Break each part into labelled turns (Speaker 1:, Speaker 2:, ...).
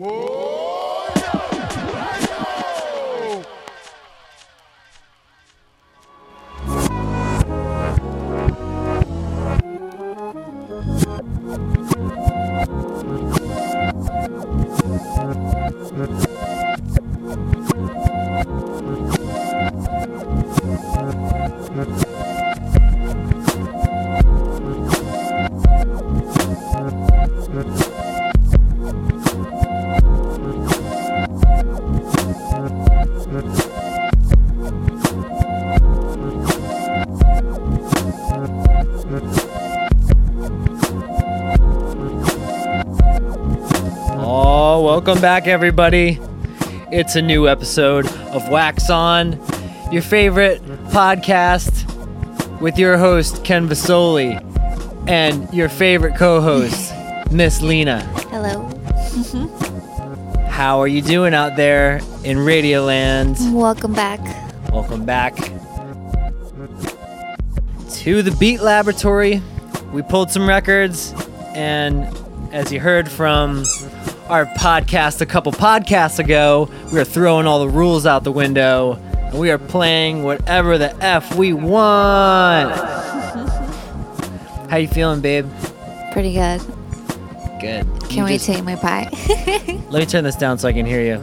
Speaker 1: Oh, welcome back, everybody. It's a new episode of Wax On, your favorite podcast with your host, Ken Vasoli, and your favorite co host, Miss Lena.
Speaker 2: Hello. Mm-hmm.
Speaker 1: How are you doing out there in Radioland?
Speaker 2: Welcome back.
Speaker 1: Welcome back to the Beat Laboratory. We pulled some records, and as you heard from our podcast a couple podcasts ago, we are throwing all the rules out the window, and we are playing whatever the f we want. How you feeling, babe?
Speaker 2: Pretty good.
Speaker 1: Good.
Speaker 2: Can we
Speaker 1: You
Speaker 2: wait
Speaker 1: just-
Speaker 2: to my pie.
Speaker 1: Let me turn this down so I can hear you.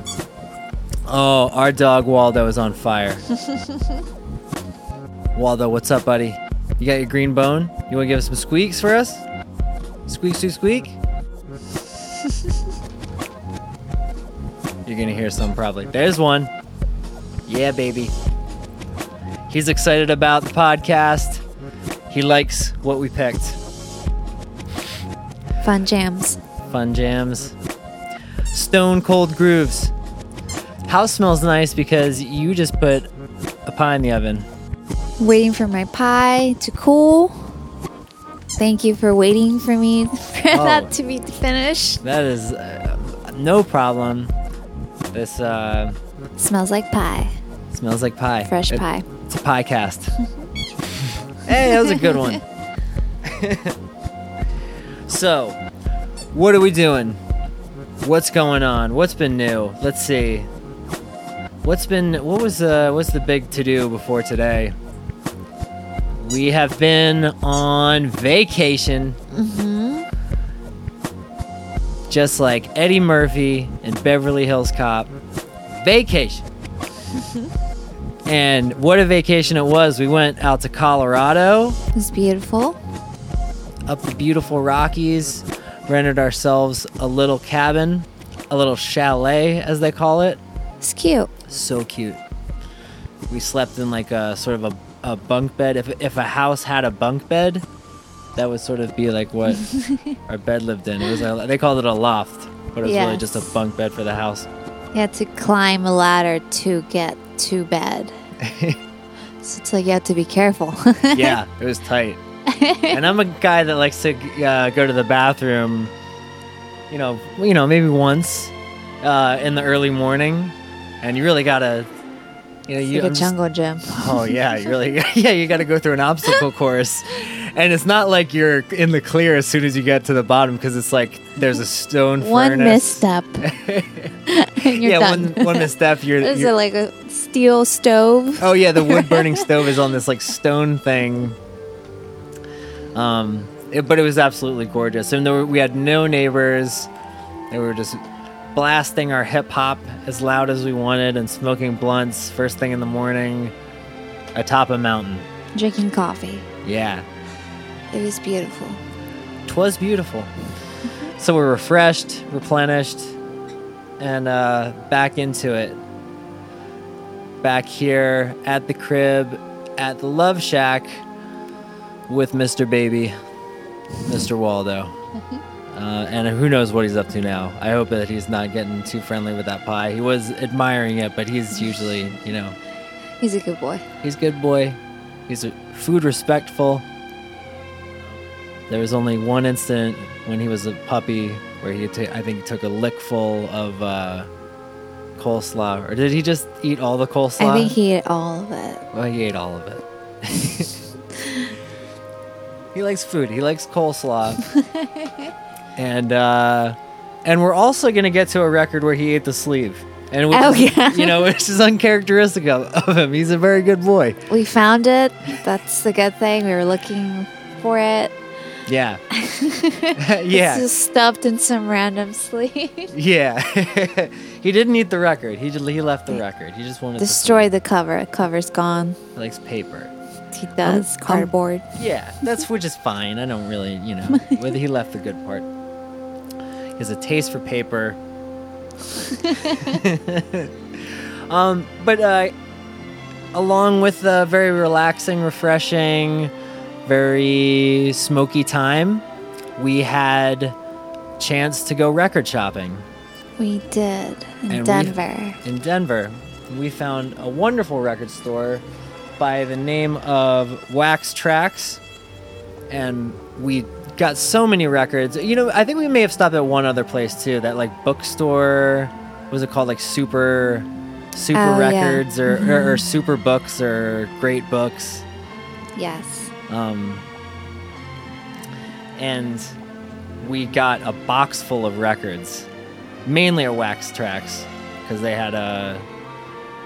Speaker 1: Oh, our dog Waldo is on fire. Waldo, what's up, buddy? You got your green bone? You want to give us some squeaks for us? Squeak, squeak, squeak? To hear some probably. There's one. Yeah, baby. He's excited about the podcast. He likes what we picked.
Speaker 2: Fun jams.
Speaker 1: Fun jams. Stone cold grooves. House smells nice because you just put a pie in the oven.
Speaker 2: Waiting for my pie to cool. Thank you for waiting for me for
Speaker 1: Oh.
Speaker 2: that to be finished.
Speaker 1: That is uh, no problem. This uh,
Speaker 2: Smells like pie.
Speaker 1: smells like pie.
Speaker 2: Fresh
Speaker 1: It-
Speaker 2: pie.
Speaker 1: It's a pie cast. hey, that was a good one. so, what are we doing? What's going on? What's been new? Let's see. What's been what was uh what's the big to do before today? We have been on vacation. Just like Eddie Murphy and Beverly Hills Cop. Vacation. And what a vacation it was. We went out to Colorado,
Speaker 2: It was beautiful.
Speaker 1: up the beautiful Rockies, rented ourselves a little cabin, a little chalet, as they call it.
Speaker 2: It's cute.
Speaker 1: So cute. We slept in like a sort of a, a bunk bed. If, if a house had a bunk bed, that would sort of be like what our bed lived in. It was a, they called it a loft, but it was really just a bunk bed for the house.
Speaker 2: You had to climb a ladder to get to bed. so it's like you have to be careful.
Speaker 1: yeah, it was tight. and I'm a guy that likes to uh, go to the bathroom. You know, you know, maybe once uh, in the early morning, and you really gotta, you know,
Speaker 2: It's
Speaker 1: you.
Speaker 2: like a
Speaker 1: I'm just-
Speaker 2: jungle gym.
Speaker 1: oh yeah, you really, yeah, you gotta go through an obstacle course, and it's not like you're in the clear as soon as you get to the bottom because it's like there's a stone
Speaker 2: One
Speaker 1: furnace.
Speaker 2: misstep. and you're
Speaker 1: yeah,
Speaker 2: done.
Speaker 1: one one misstep, you're.
Speaker 2: Is
Speaker 1: you're
Speaker 2: it like a steel stove?
Speaker 1: Oh yeah, the wood burning stove is on this like stone thing. Um, it- but it was absolutely gorgeous, and there were, we had no neighbors. They were just blasting our hip hop as loud as we wanted and smoking blunts first thing in the morning atop a mountain.
Speaker 2: Drinking coffee.
Speaker 1: Yeah,
Speaker 2: It was beautiful.
Speaker 1: twas beautiful. So we're refreshed, replenished, and uh, back into it. Back here at the crib, at the Love Shack, with Mr. Baby, Mr. Waldo. Uh, and who knows what he's up to now. I hope that he's not getting too friendly with that pie. He was admiring it, but he's usually, you know,
Speaker 2: He's a good boy.
Speaker 1: He's a good boy. He's a food respectful. There was only one instant when he was a puppy where he, ta- I think, he took a lickful of uh, coleslaw, or did he just eat all the coleslaw?
Speaker 2: I think he ate all of it.
Speaker 1: Well, he ate all of it. he likes food. He likes coleslaw. and uh, And we're also going to get to a record where he ate the sleeve. And which
Speaker 2: Oh, yeah.
Speaker 1: you know, which is uncharacteristic of, of him. He's a very good boy.
Speaker 2: We found it. That's the good thing. We were looking for it.
Speaker 1: Yeah. Yeah.
Speaker 2: just stuffed in some random sleeve.
Speaker 1: Yeah. he didn't eat the record. He just, he left the record. He just wanted to
Speaker 2: Destroy the cover. Cover's gone.
Speaker 1: he likes paper.
Speaker 2: He does.
Speaker 1: I'm-
Speaker 2: Cardboard.
Speaker 1: Yeah, that's which is fine. I don't really, you know, whether he left the good part. He has a taste for paper. um, but uh, along with the very relaxing, refreshing, very smoky time, we had chance to go record shopping
Speaker 2: We did in
Speaker 1: And we-
Speaker 2: Denver.
Speaker 1: in Denver. We found a wonderful record store by the name of Wax Trax, and we got so many records. You know, I think we may have stopped at one other place too. That like bookstore, what was it called? Like Super, Super
Speaker 2: Oh, yeah.
Speaker 1: Records or, or, or mm-hmm. Super Books or Great Books.
Speaker 2: Yes.
Speaker 1: Um, and we got a box full of records, mainly at Wax Trax, because they had a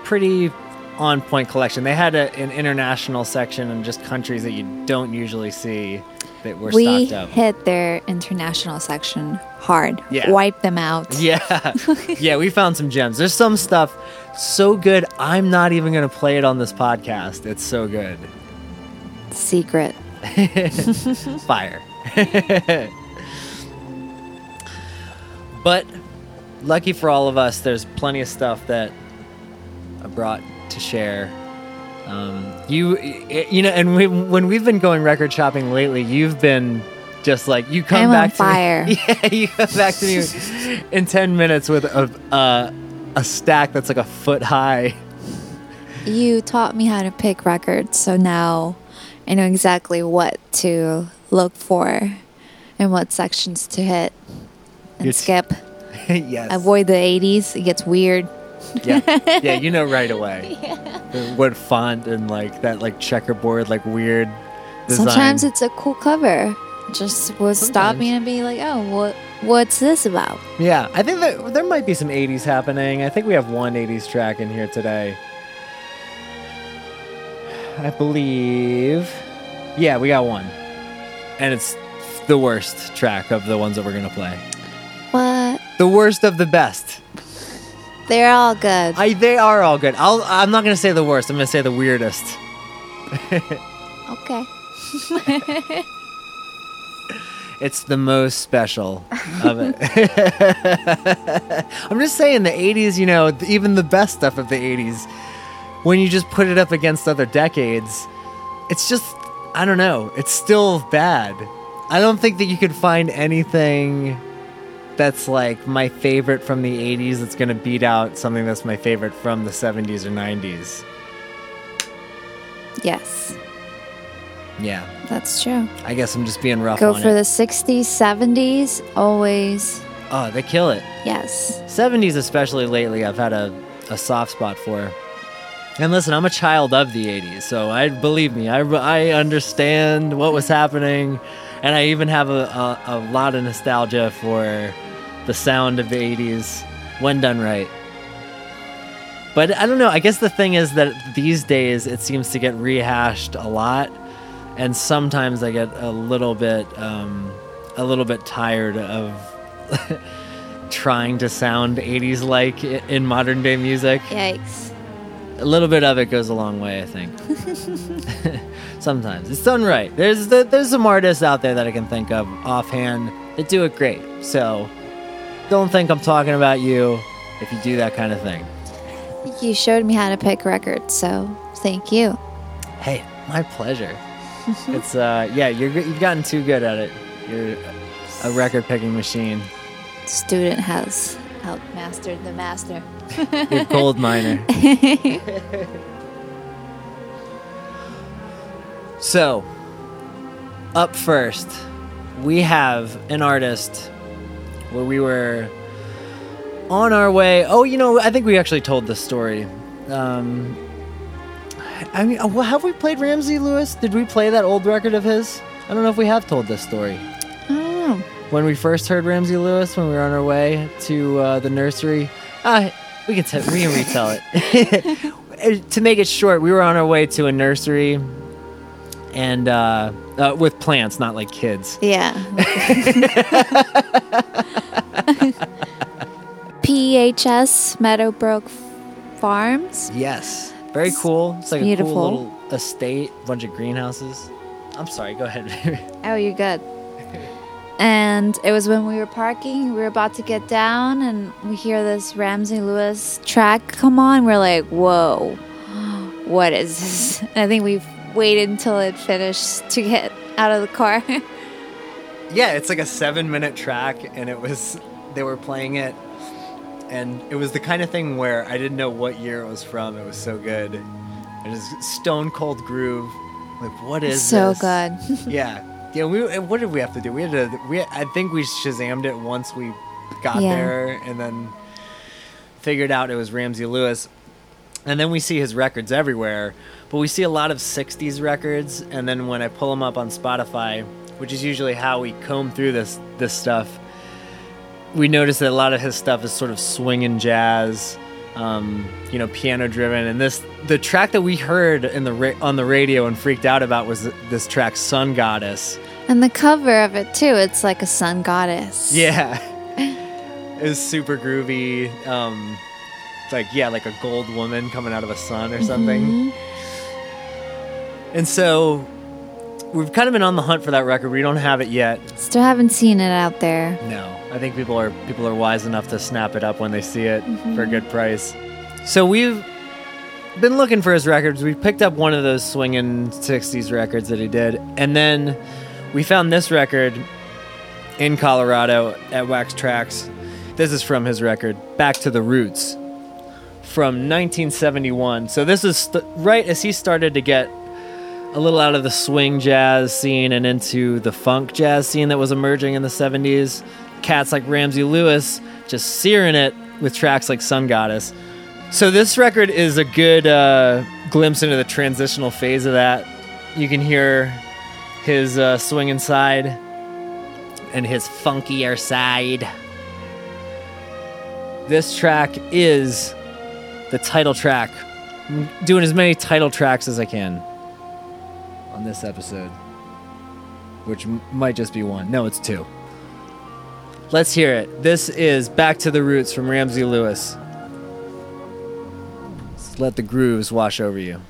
Speaker 1: pretty on point collection. They had a, an international section and just countries that you don't usually see that were
Speaker 2: we
Speaker 1: stocked up.
Speaker 2: hit their international section hard.
Speaker 1: Yeah.
Speaker 2: Wipe them out.
Speaker 1: Yeah, yeah, we found some gems. There's some stuff so good. I'm not even gonna play it on this podcast. It's so good.
Speaker 2: Secret.
Speaker 1: fire. but lucky for all of us, there's plenty of stuff that I brought to share. Um, you, you know, and we, when we've been going record shopping lately, you've been just like you come
Speaker 2: I'm
Speaker 1: back to
Speaker 2: fire.
Speaker 1: me. Yeah, you come back to me in ten minutes with a uh, a stack that's like a foot high.
Speaker 2: You taught me how to pick records, so now I know exactly what to look for and what sections to hit and
Speaker 1: You're-
Speaker 2: skip.
Speaker 1: yes.
Speaker 2: Avoid the 80s, it gets weird.
Speaker 1: Yeah, yeah, you know right away. yeah. Uh, what font and like that, like checkerboard, like weird. Design.
Speaker 2: Sometimes it's a cool cover. Just will stop me and be like, "Oh, what what's this about?"
Speaker 1: yeah. I think that there might be some '80s happening. I think we have one '80s track in here today. I believe. Yeah, we got one, and it's the worst track of the ones that we're gonna play.
Speaker 2: What?
Speaker 1: The worst of the best.
Speaker 2: They're all good.
Speaker 1: I, they are all good. I'll, I'm not gonna say the worst. I'm gonna say the weirdest.
Speaker 2: okay.
Speaker 1: It's the most special of it. I'm just saying the 80s, you know, even the best stuff of the 80s, when you just put it up against other decades, it's just, I don't know, it's still bad. I don't think that you could find anything that's like my favorite from the 80s that's going to beat out something that's my favorite from the 70s or 90s.
Speaker 2: Yes,
Speaker 1: Yeah,
Speaker 2: that's true.
Speaker 1: I guess I'm just being rough
Speaker 2: Go for
Speaker 1: it.
Speaker 2: the 60s, 70s, always.
Speaker 1: Oh, they kill it.
Speaker 2: Yes.
Speaker 1: 70s especially lately i've had a, a soft spot for and listen i'm a child of the 80s so i believe me i, I understand what was happening and i even have a, a, a lot of nostalgia for the sound of the 80s when done right but i don't know i guess the thing is that these days it seems to get rehashed a lot and sometimes i get a little bit um, a little bit tired of trying to sound 80s like in modern day music.
Speaker 2: Yikes.
Speaker 1: A little bit of it goes a long way, I think. Sometimes it's done right. There's the, there's some artists out there that I can think of offhand that do it great. So don't think I'm talking about you if you do that kind of thing.
Speaker 2: You showed me how to pick records, so thank you.
Speaker 1: Hey, my pleasure. it's uh yeah, you're you've gotten too good at it. You're a record picking machine.
Speaker 2: Student has outmastered the master.
Speaker 1: You're gold miner. so, up first, we have an artist where we were on our way. Oh, you know, I think we actually told this story. Um, I mean, uh, well, have we played Ramsey Lewis? Did we play that old record of his? I don't know if we have told this story.
Speaker 2: I don't know.
Speaker 1: when we first heard Ramsey Lewis when we were on our way to uh, the nursery. Uh, we can t- we can retell it. to make it short, we were on our way to a nursery, and uh, uh, with plants, not like kids.
Speaker 2: Yeah. PHS Meadowbrook Farms.
Speaker 1: Yes, very cool. It's like a
Speaker 2: beautiful.
Speaker 1: cool little estate, bunch of greenhouses. I'm sorry. Go ahead.
Speaker 2: Oh, you're good. And it was when we were parking, we were about to get down, and we hear this Ramsey Lewis track come on. We're like, whoa, what is this? And I think we waited until it finished to get out of the car.
Speaker 1: yeah, it's like a seven minute track, and it was they were playing it, and it was the kind of thing where I didn't know what year it was from. It was so good. It was stone cold groove. Like what is this?
Speaker 2: so
Speaker 1: this?
Speaker 2: good.
Speaker 1: Yeah, yeah. We eh, what did we have to do? We had to. We I think we Shazammed it once we got
Speaker 2: Yeah.
Speaker 1: there, and then figured out it was Ramsey Lewis. And then we see his records everywhere, but we see a lot of '60s records. And then when I pull them up on Spotify, which is usually how we comb through this this stuff, we notice that a lot of his stuff is sort of swinging jazz, um, you know, piano driven. And this, the track that we heard in the ra- on the radio and freaked out about was this track, "Sun Goddess."
Speaker 2: and the cover of it, too, it's like a sun goddess.
Speaker 1: Yeah, it was super groovy. Um, it's like yeah, like a gold woman coming out of a sun or something. And so. We've kind of been on the hunt for that record. We don't have it yet.
Speaker 2: Still haven't seen it out there.
Speaker 1: No, I think people are people are wise enough to snap it up when they see it for a mm-hmm. good price. So we've been looking for his records. We picked up one of those swinging '60s records that he did, and then we found this record in Colorado at Wax Trax. This is from his record "Back to the Roots" from 1971. So this is st- right as he started to get a little out of the swing jazz scene and into the funk jazz scene that was emerging in the 70s. Cats like Ramsey Lewis just searing it with tracks like Sun Goddess. So this record is a good uh, glimpse into the transitional phase of that. You can hear his uh, swinging side and his funkier side. This track is the title track. I'm doing as many title tracks as I can on this episode, which m- might just be one. No, it's two. Let's hear it. This is Back to the Roots from Ramsey Lewis. Let's let the grooves wash over you.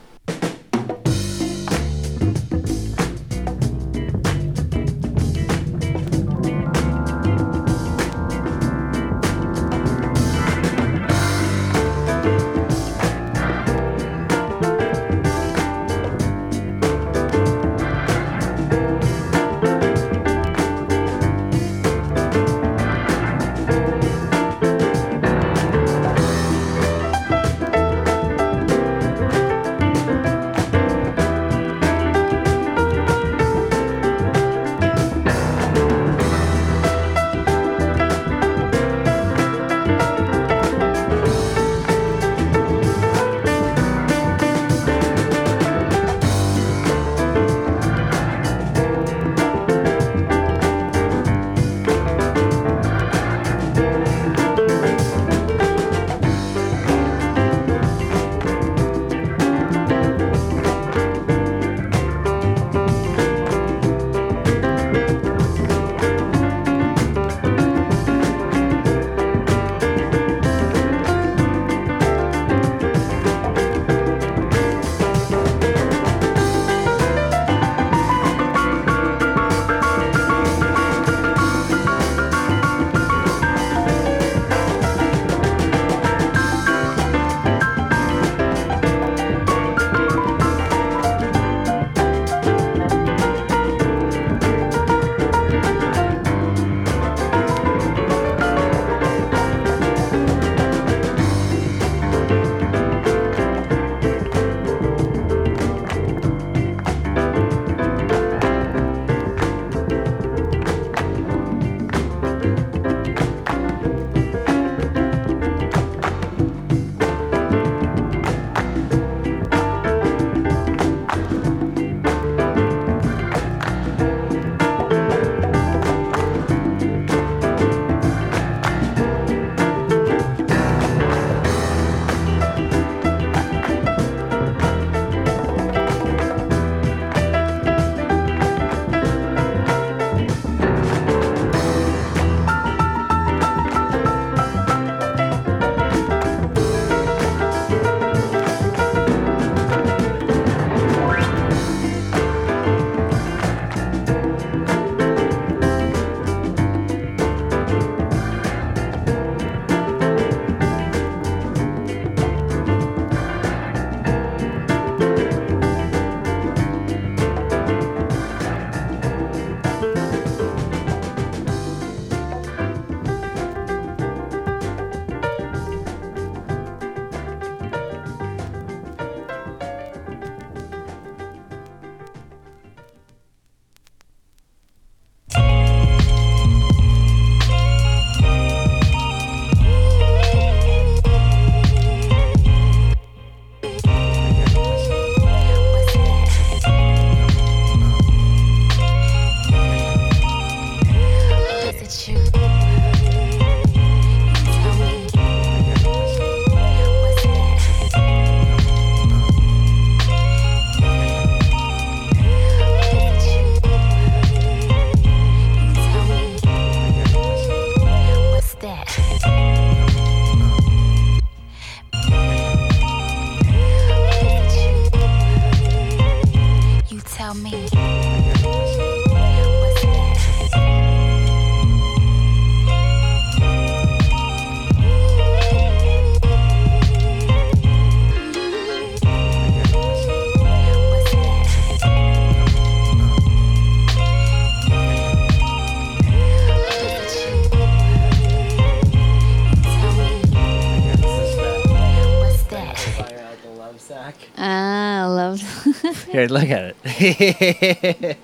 Speaker 1: Here, look at it.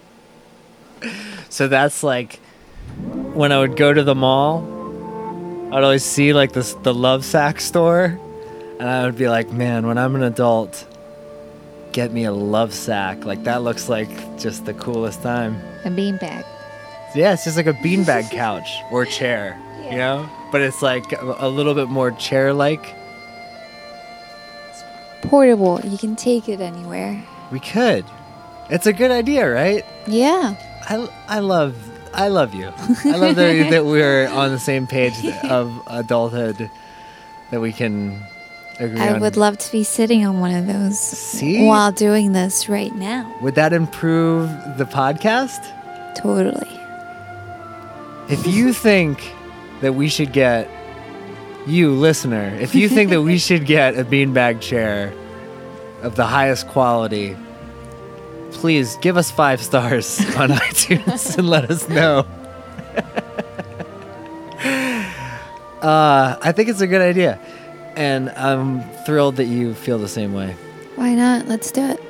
Speaker 1: so that's like when I would go to the mall, I'd always see like this the Lovesac store, and I would be like, man, when I'm an adult, get me a Lovesac. Like that looks like just the coolest time.
Speaker 2: a beanbag.
Speaker 1: Yeah, it's just like a beanbag couch or chair, you know? But it's like a, a little bit more chair like.
Speaker 2: It's portable. You can take it anywhere.
Speaker 1: We could. It's a good idea, right?
Speaker 2: Yeah.
Speaker 1: I, I love I love you. I love that, that we're on the same page of adulthood that we can agree on.
Speaker 2: I
Speaker 1: on.
Speaker 2: would love to be sitting on one of those
Speaker 1: See?
Speaker 2: while doing this right now.
Speaker 1: Would that improve the podcast?
Speaker 2: Totally.
Speaker 1: If you think that we should get you listener, if you think that we should get a beanbag chair of the highest quality, please give us five stars on iTunes and let us know. uh, I think it's a good idea, and I'm thrilled that you feel the same way.
Speaker 2: Why not? Let's do it.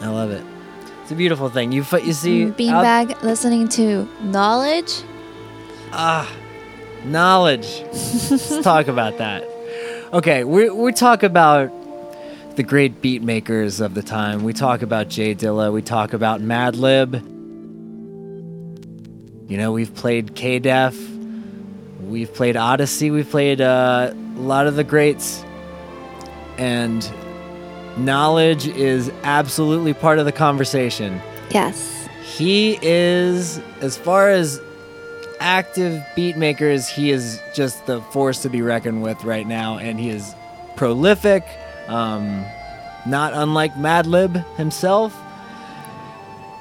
Speaker 1: I love it. It's a beautiful thing. You fi- you see out-
Speaker 2: Beanbag listening to Knxwledge.
Speaker 1: Ah, Knxwledge. Let's talk about that. Okay, we we talk about the great beat makers of the time. We talk about J Dilla. We talk about Madlib. You know, we've played K Def. We've played Oddisee. We've played uh, a lot of the greats. And Knxwledge is absolutely part of the conversation.
Speaker 2: Yes.
Speaker 1: He is, as far as active beat makers, he is just the force to be reckoned with right now, and he is prolific, um, not unlike Madlib himself.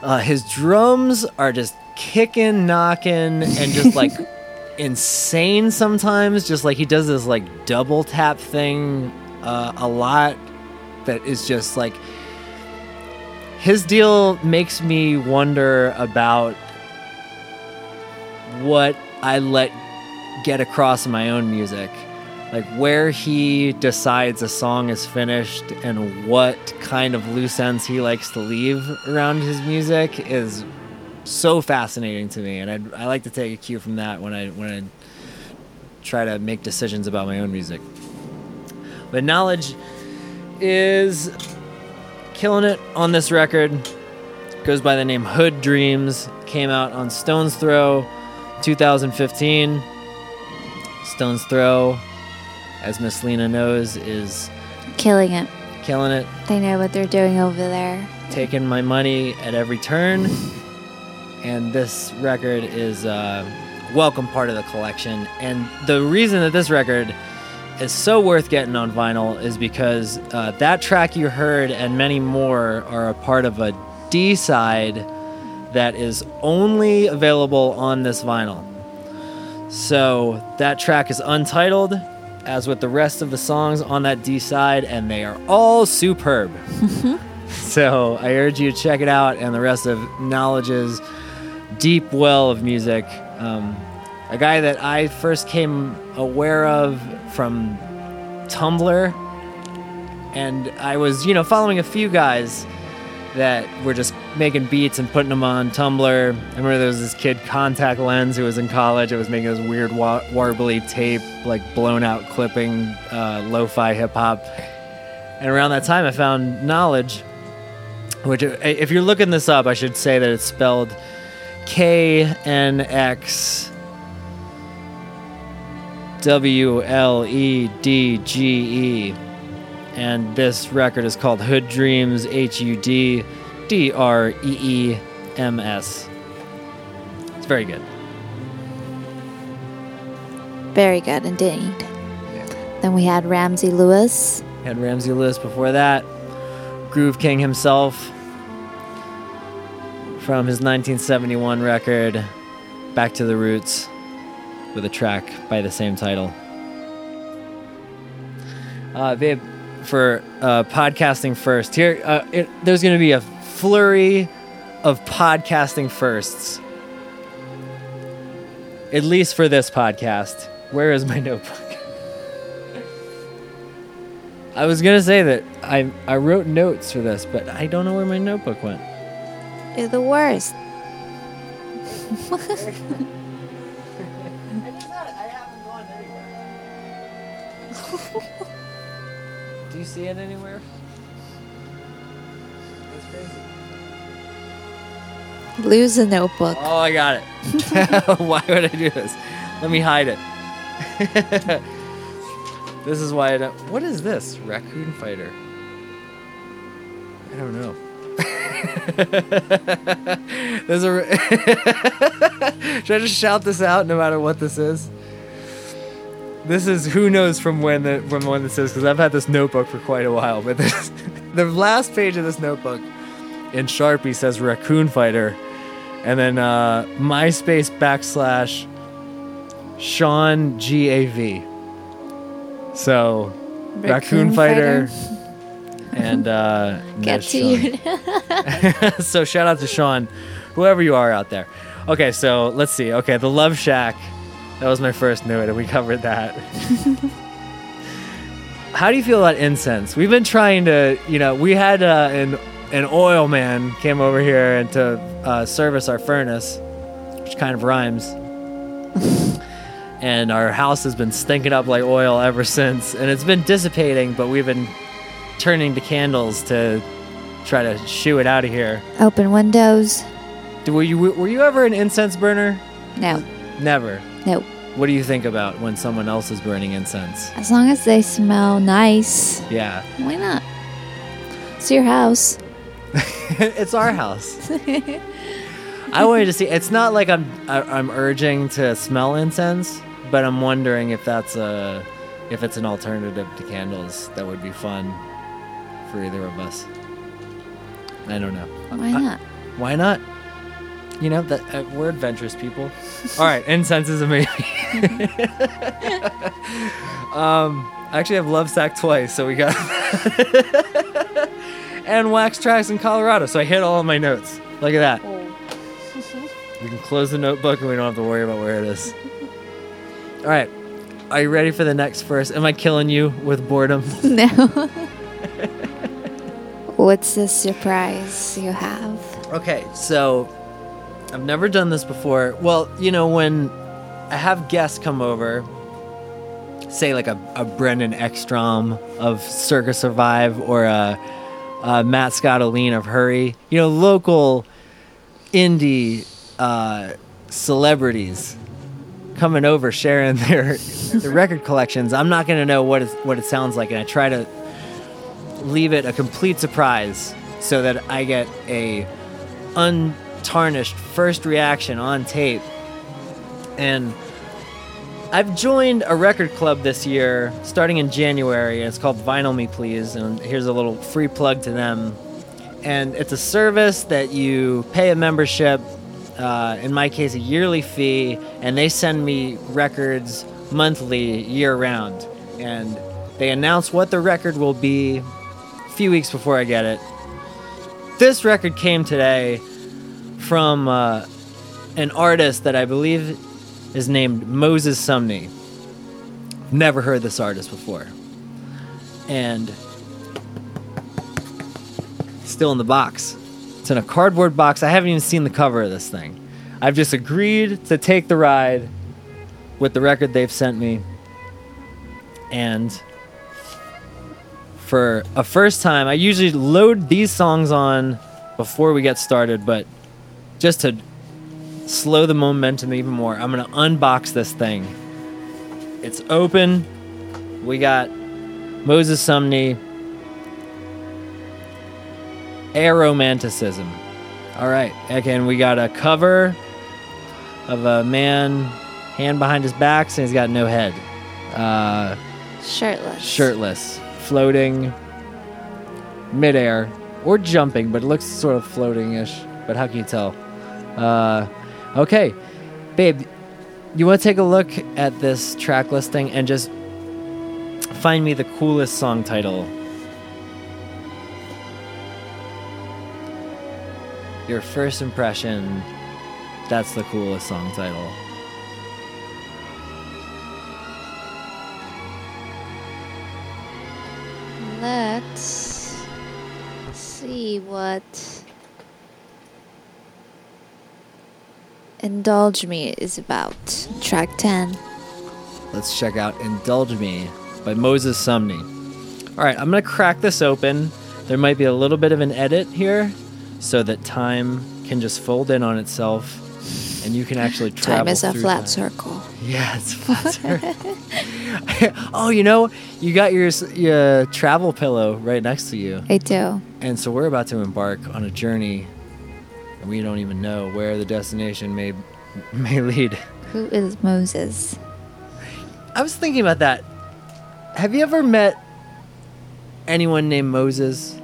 Speaker 1: Uh, his drums are just kicking, knocking, and just like insane sometimes. Just like he does this like double tap thing uh, a lot that is just like his deal makes me wonder about what I let get across in my own music. Like where he decides a song is finished and what kind of loose ends he likes to leave around his music is so fascinating to me, and I'd, I like to take a cue from that when I when I try to make decisions about my own music. But Knxwledge is killing it on this record. Goes by the name Hud Dreems. Came out on Stones Throw 2015. Stones Throw, as Miss Lena knows, is
Speaker 2: Killing it.
Speaker 1: killing it,
Speaker 2: They know what they're doing over there.
Speaker 1: taking my money at every turn. And this record is a welcome part of the collection. And the reason that this record is so worth getting on vinyl is because uh, that track you heard and many more are a part of a D side that is only available on this vinyl. So that track is untitled, as with the rest of the songs on that D side, and they are all superb. so I urge you to check it out and the rest of Knxwledge's deep well of music. Um, a guy that I first came aware of from Tumblr, and I was, you know, following a few guys that were just making beats and putting them on Tumblr. I remember there was this kid, Contact Lens, who was in college. It was making this weird wa- warbly tape, like blown out clipping, uh, lo-fi hip hop. And around that time, I found Knxwledge, which, uh, if you're looking this up, I should say that it's spelled K N X W L E D G E. And this record is called Hud Dreems, H U D D R E E M S. It's very good.
Speaker 2: Very good indeed. Then we had Ramsey Lewis.
Speaker 1: Had Ramsey Lewis before that. Groove King himself from his 1971 record, Back to the Roots, with a track by the same title. Uh, babe, for uh, podcasting first, here uh, it, there's going to be a flurry of podcasting firsts. At least for this podcast. Where is my notebook? I was gonna say that I I wrote notes for this, but I don't know where my notebook went.
Speaker 2: You're the worst.
Speaker 1: Do you see it anywhere?
Speaker 2: Lose a notebook.
Speaker 1: Oh, I got it. why would I do this? Let me hide it. this is why I don't. What is this? Raccoon fighter. I don't know. There's a. Should I just shout this out no matter what this is? This is who knows from when the, from when this is because I've had this notebook for quite a while. But this, the last page of this notebook in Sharpie says Raccoon Fighter, and then uh, MySpace backslash Sean G A V. So Raccoon,
Speaker 2: Raccoon
Speaker 1: Fighter, and uh,
Speaker 2: Get to you.
Speaker 1: so shout out to Sean, whoever you are out there. Okay, so let's see. Okay, the Love Shack. That was my first note, and we covered that. How do you feel about incense? We've been trying to, you know, we had uh, an an oil man came over here and to uh, service our furnace, which kind of rhymes. and our house has been stinking up like oil ever since, and it's been dissipating, but we've been turning to candles to try to shoo it out of here.
Speaker 2: Open windows.
Speaker 1: Do- Were you were you ever an incense burner?
Speaker 2: No.
Speaker 1: Never.
Speaker 2: No.
Speaker 1: What do you think about when someone else is burning incense?
Speaker 2: As long as they smell nice,
Speaker 1: Yeah,
Speaker 2: why not? It's your house.
Speaker 1: it's our house. I wanted to see. It's not like I'm I, I'm urging to smell incense, but I'm wondering if that's a if it's an alternative to candles that would be fun for either of us. I don't know.
Speaker 2: Why
Speaker 1: I-
Speaker 2: not?
Speaker 1: Why not? You know that uh, we're adventurous people. All right, incense is amazing. um, I actually have Lovesac twice, so we got and Wax Trax in Colorado, so I hit all of my notes. Look at that. We can close the notebook and we don't have to worry about where it is. All right, are you ready for the next verse? Am I killing you with boredom?
Speaker 2: No. What's the surprise you have?
Speaker 1: Okay, so I've never done this before. Well, you know, when I have guests come over, say like a, a Brendan Ekstrom of Circa Survive or a, a Matt Scottoline of Hurry, you know, local indie uh, celebrities coming over sharing their, their record collections. I'm not going to know what, what it sounds like, and I try to leave it a complete surprise so that I get a untarnished first reaction on tape. And I've joined a record club this year, starting in January, and it's called Vinyl Me Please. And here's a little free plug to them. And it's a service that you pay a membership, uh, in my case, a yearly fee, and they send me records monthly, year round. And they announce what the record will be a few weeks before I get it. This record came today from uh, an artist that I believe is named Moses Sumney. Never heard this artist before. And still in the box. It's in a cardboard box. I haven't even seen the cover of this thing. I've just agreed to take the ride with the record they've sent me. And for a first time, I usually load these songs on before we get started, but just to slow the momentum even more, I'm gonna unbox this thing. It's open. We got Moses Sumney. Aromanticism. All right. Again, we got a cover of a man, hand behind his back, and he's got no head. Uh,
Speaker 2: Shirtless.
Speaker 1: shirtless, floating midair or jumping, but it looks sort of floating ish. But how can you tell? Uh, okay, babe, you want to take a look at this track listing and just find me the coolest song title? Your first impression, that's the coolest song title.
Speaker 2: let's see what Indulge Me is about. Track 10.
Speaker 1: Let's check out Indulge Me by Moses Sumney. All right, I'm going to crack this open. There might be a little bit of an edit here so that time can just fold in on itself and you can actually travel
Speaker 2: Time is a flat
Speaker 1: time.
Speaker 2: circle.
Speaker 1: Yeah, it's a flat circle. oh, you know, you got your, your travel pillow right next to you.
Speaker 2: I do.
Speaker 1: And so we're about to embark on a journey we don't even know where the destination may may lead.
Speaker 2: Who is Moses?
Speaker 1: I was thinking about that. Have you ever met anyone named Moses?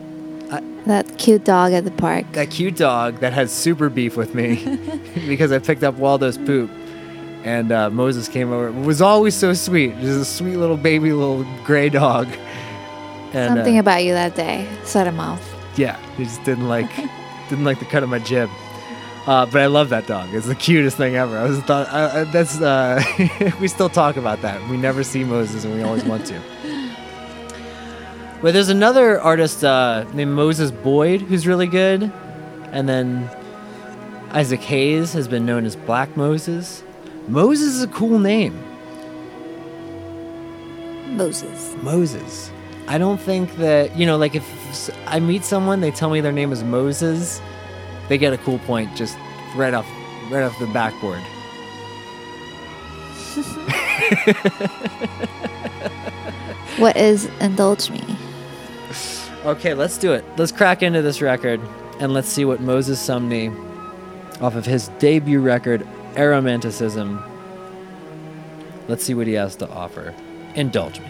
Speaker 2: That cute dog at the park.
Speaker 1: That cute dog that had super beef with me because I picked up Waldo's poop. And uh, Moses came over. Was always so sweet. Just a sweet little baby, little gray dog. And,
Speaker 2: Something
Speaker 1: uh,
Speaker 2: about you that day set him off.
Speaker 1: yeah, he just didn't like didn't like the cut of my jib. Uh, but I love that dog. It's the cutest thing ever. I was thought that's uh, we still talk about that. We never see Moses, and we always want to. But there's another artist uh, named Moses Boyd who's really good, and then Isaac Hayes has been known as Black Moses. Moses is a cool name.
Speaker 2: Moses.
Speaker 1: Moses. I don't think that you know, like if I meet someone, they tell me their name is Moses, they get a cool point just right off, right off the backboard.
Speaker 2: What is Indulge Me?
Speaker 1: Okay, let's do it. Let's crack into this record and let's see what Moses Sumney, off of his debut record, Aromanticism, let's see what he has to offer. Indulge me.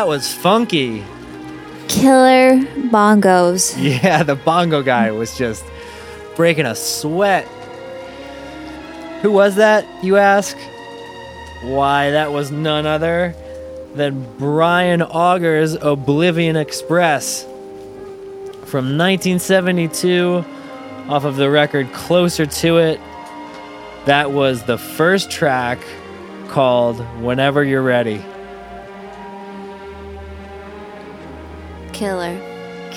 Speaker 1: That was funky.
Speaker 2: Killer bongos.
Speaker 1: Yeah, the bongo guy was just breaking a sweat. Who was that, you ask? Why, that was none other than Brian Auger's Oblivion Express from 1972 off of the record Closer to It. That was the first track called Whenever You're Ready.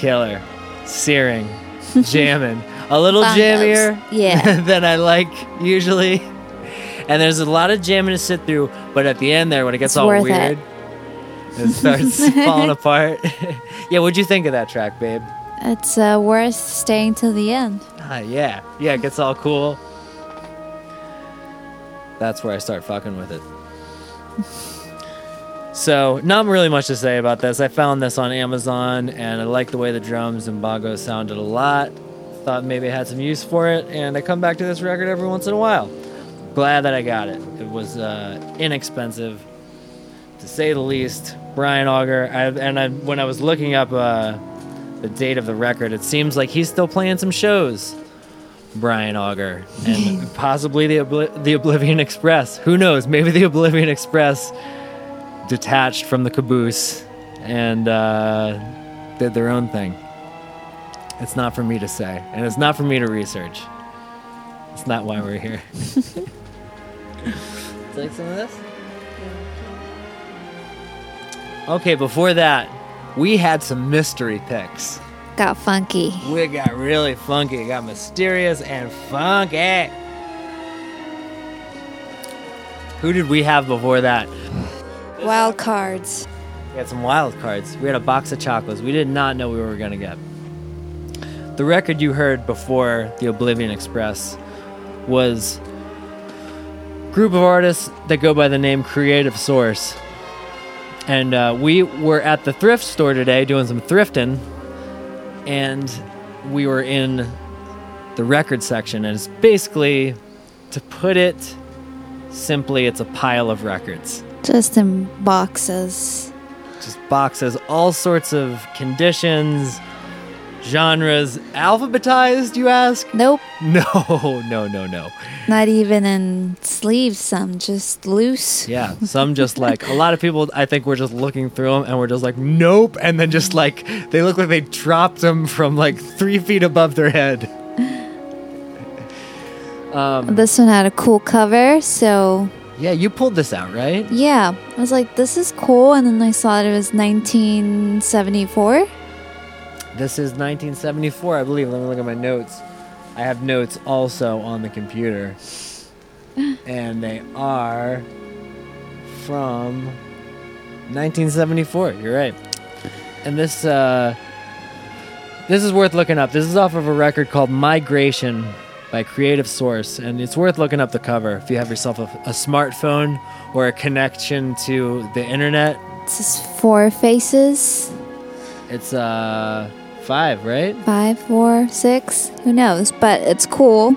Speaker 2: Killer,
Speaker 1: searing, jamming, a little
Speaker 2: Bongos.
Speaker 1: jammier
Speaker 2: Yeah.
Speaker 1: than I like usually. And there's a lot of jamming to sit through, but at the end there, when it gets
Speaker 2: It's
Speaker 1: all
Speaker 2: worth
Speaker 1: weird, it, starts falling apart. yeah, what'd you think of that track, babe?
Speaker 2: It's uh, worth staying till the end.
Speaker 1: Ah, yeah, yeah, it gets all cool. That's where I start fucking with it. So, not really much to say about this. I found this on Amazon and I like the way the drums and bongos sounded a lot. Thought maybe I had some use for it, and I come back to this record every once in a while. Glad that I got it. It was uh, inexpensive, to say the least. Brian Auger, I, and I, when I was looking up uh, the date of the record, it seems like he's still playing some shows. Brian Auger and possibly the Obli- the Oblivion Express. Who knows? Maybe the Oblivion Express detached from the caboose and uh, did their own thing. It's not for me to say, and it's not for me to research. It's not why we're here. Take some of this. Okay, before that, we had some mystery picks.
Speaker 2: Got funky.
Speaker 1: We got really funky. It got mysterious and funky. Who did we have before that?
Speaker 2: Wild cards.
Speaker 1: We had some wild cards. We had a box of chocolates. We did not know we were going to get. The record you heard before the Oblivion Express was group of artists that go by the name Creative Source. And uh, we were at the thrift store today doing some thrifting, and we were in the record section. And it's basically, to put it simply, it's a pile of records
Speaker 2: Just in boxes.
Speaker 1: just boxes, all sorts of conditions, genres, alphabetized, you ask?
Speaker 2: Nope.
Speaker 1: No, no, no, no.
Speaker 2: Not even in sleeves, some just loose.
Speaker 1: Yeah, some just like a lot of people. I think we're just looking through them and we're just like, nope, and then just like they look like they dropped them from like three feet above their head. Um,
Speaker 2: This one had a cool cover, so
Speaker 1: yeah, you pulled this out, right?
Speaker 2: yeah. I was like, this is cool. And then I saw that it was 1974.
Speaker 1: This is 1974, I believe. Let me look at my notes. I have notes also on the computer. and they are from 1974. You're right. And this uh this is worth looking up. This is off of a record called Migration by Creative Source and it's worth looking up the cover if you have yourself a, a smartphone or a connection to the internet.
Speaker 2: This is four faces.
Speaker 1: It's uh 5, right?
Speaker 2: Five, four, six. Who knows? But it's cool.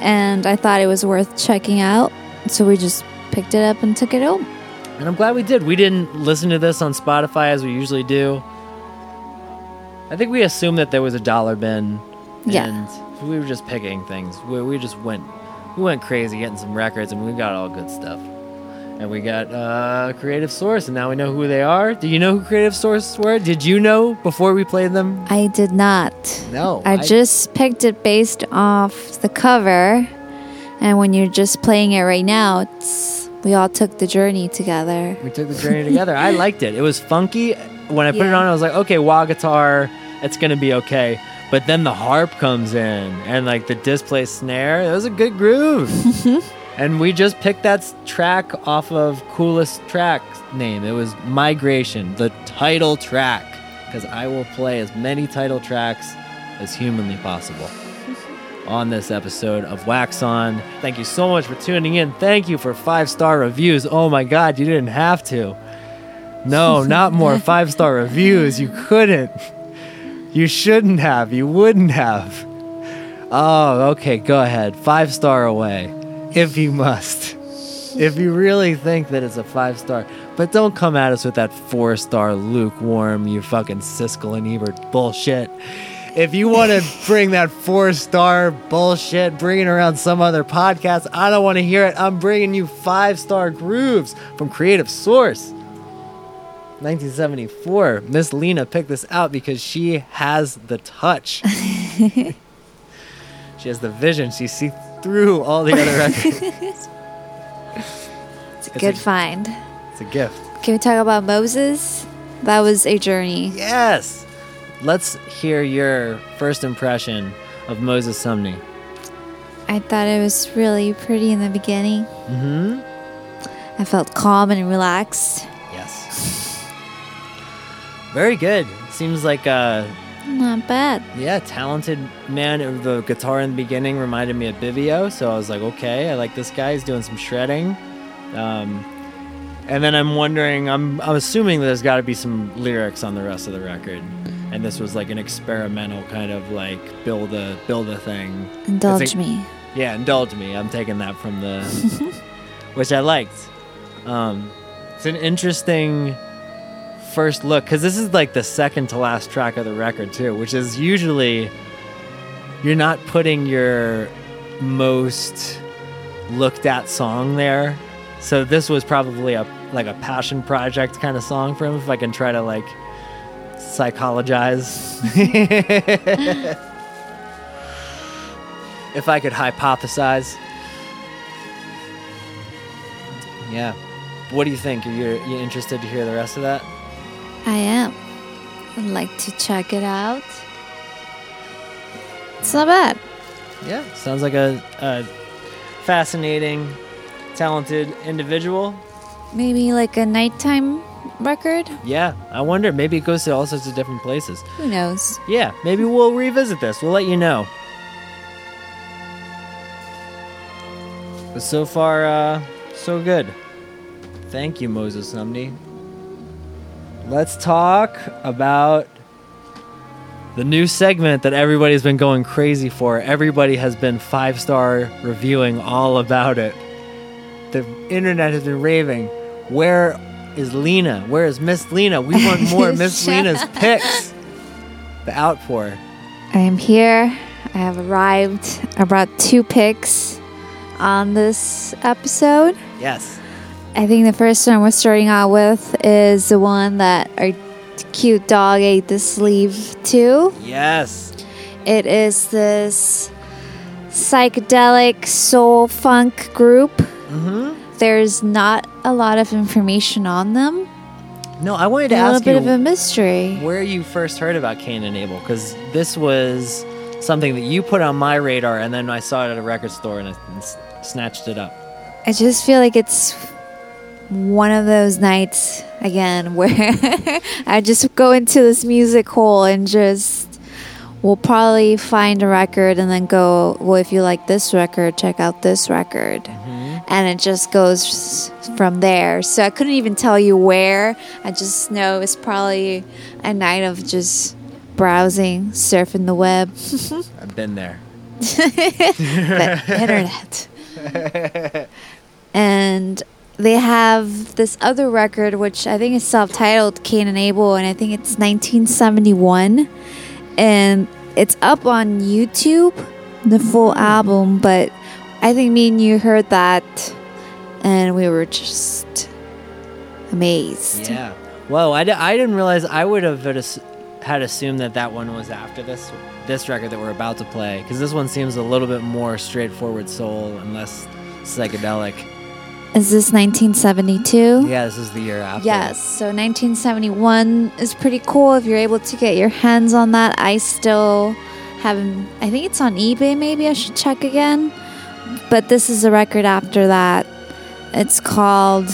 Speaker 2: And I thought it was worth checking out. So we just picked it up and took it home.
Speaker 1: And I'm glad we did. We didn't listen to this on Spotify as we usually do. I think we assumed that there was a dollar bin.
Speaker 2: Yeah.
Speaker 1: We were just picking things. We, we just went we went crazy getting some records and we got all good stuff. And we got uh, Creative Source, and now we know who they are. Do you know who Creative Source were? Did you know before we played them?
Speaker 2: I did not.
Speaker 1: No.
Speaker 2: I just picked it based off the cover. And when you're just playing it right now, it's we all took the journey together.
Speaker 1: We took the journey together. I liked it. It was funky. When I put it on, I was like, okay, wah guitar, it's gonna be okay. But then the harp comes in and like the displaced snare. It was a good groove. Mm-hmm. and we just picked that track off of coolest track name. It was Migration, the title track. Because I will play as many title tracks as humanly possible on this episode of Wax On. Thank you so much for tuning in. Thank you for five star reviews. Oh my God, you didn't have to. No, not more five star reviews. You couldn't. You shouldn't have. You wouldn't have. Oh, okay, go ahead. Five star away. If you must. If you really think that it's a five star. But don't come at us with that four star lukewarm, you fucking Siskel and Ebert bullshit. If you want to bring that four star bullshit, bring it around some other podcast. I don't want to hear it. I'm bringing you five star grooves from Creative Source. 1974. Miss Lena picked this out because she has the touch. she has the vision. She sees through all the other records.
Speaker 2: It's a
Speaker 1: It's
Speaker 2: good
Speaker 1: a-
Speaker 2: find.
Speaker 1: It's a gift.
Speaker 2: Can we talk about Moses? That was a journey.
Speaker 1: Yes. Let's hear your first impression of Moses Sumney.
Speaker 2: I thought it was really pretty in the beginning.
Speaker 1: Mm-hmm.
Speaker 2: I felt calm and relaxed.
Speaker 1: Very good. Seems like uh
Speaker 2: Not bad.
Speaker 1: yeah, talented man. The guitar in the beginning reminded me of Bibio, so I was like, okay, I like this guy. He's doing some shredding. Um, and then I'm wondering, I'm I'm assuming there's got to be some lyrics on the rest of the record, and this was like an experimental kind of like build a build a thing.
Speaker 2: Indulge
Speaker 1: It's a-
Speaker 2: me.
Speaker 1: Yeah, indulge me. I'm taking that from the, which I liked. Um, it's an interesting first look because this is like the second to last track of the record too, which is usually you're not putting your most looked at song there. So this was probably a like a passion project kind of song for him. If I can try to like psychologize. if I could hypothesize. Yeah. What do you think? Are you, you interested to hear the rest of that?
Speaker 2: I am. I'd like to check it out. It's not bad.
Speaker 1: Yeah. Sounds like a, a fascinating, talented individual.
Speaker 2: Maybe like a nighttime record?
Speaker 1: Yeah. I wonder. Maybe it goes to all sorts of different places.
Speaker 2: Who knows?
Speaker 1: Yeah. Maybe we'll revisit this. We'll let you know. But so far, uh, so good. Thank you, Moses Sumney. Let's talk about the new segment that everybody's been going crazy for. Everybody has been five star reviewing all about it. The internet has been raving. Where is Lena? Where is Miss Lena? We want more Miss Lena's picks. The outpour.
Speaker 2: I am here. I have arrived. I brought two picks on this episode.
Speaker 1: Yes.
Speaker 2: I think the first one we're starting out with is the one that our cute dog ate the sleeve to.
Speaker 1: Yes.
Speaker 2: It is this psychedelic soul funk group.
Speaker 1: Mm-hmm.
Speaker 2: There's not a lot of information on them.
Speaker 1: No, I wanted to
Speaker 2: A little bit of a mystery.
Speaker 1: where you first heard about Cane and Able because this was something that you put on my radar, and then I saw it at a record store and I snatched it up.
Speaker 2: I just feel like it's one of those nights again where I just go into this music hole and just we'll probably find a record and then go, well, if you like this record, check out this record. Mm-hmm. And it just goes from there. So I couldn't even tell you where. I just know it's probably a night of just browsing, surfing the web,
Speaker 1: I've been there.
Speaker 2: the internet. and they have this other record, which I think is self-titled "Cane and Able," and I think it's 1971, and it's up on YouTube, the full album. But I think me and you heard that, and we were just amazed.
Speaker 1: Yeah. Whoa, I, I didn't realize I would have had assumed that that one was after this this record that we're about to play because this one seems a little bit more straightforward soul and less psychedelic.
Speaker 2: Is this 1972?
Speaker 1: Yeah, this is the year after.
Speaker 2: Yes, so 1971 is pretty cool if you're able to get your hands on that. I still haven't, I think it's on eBay, maybe I should check again. But this is a record after that. It's called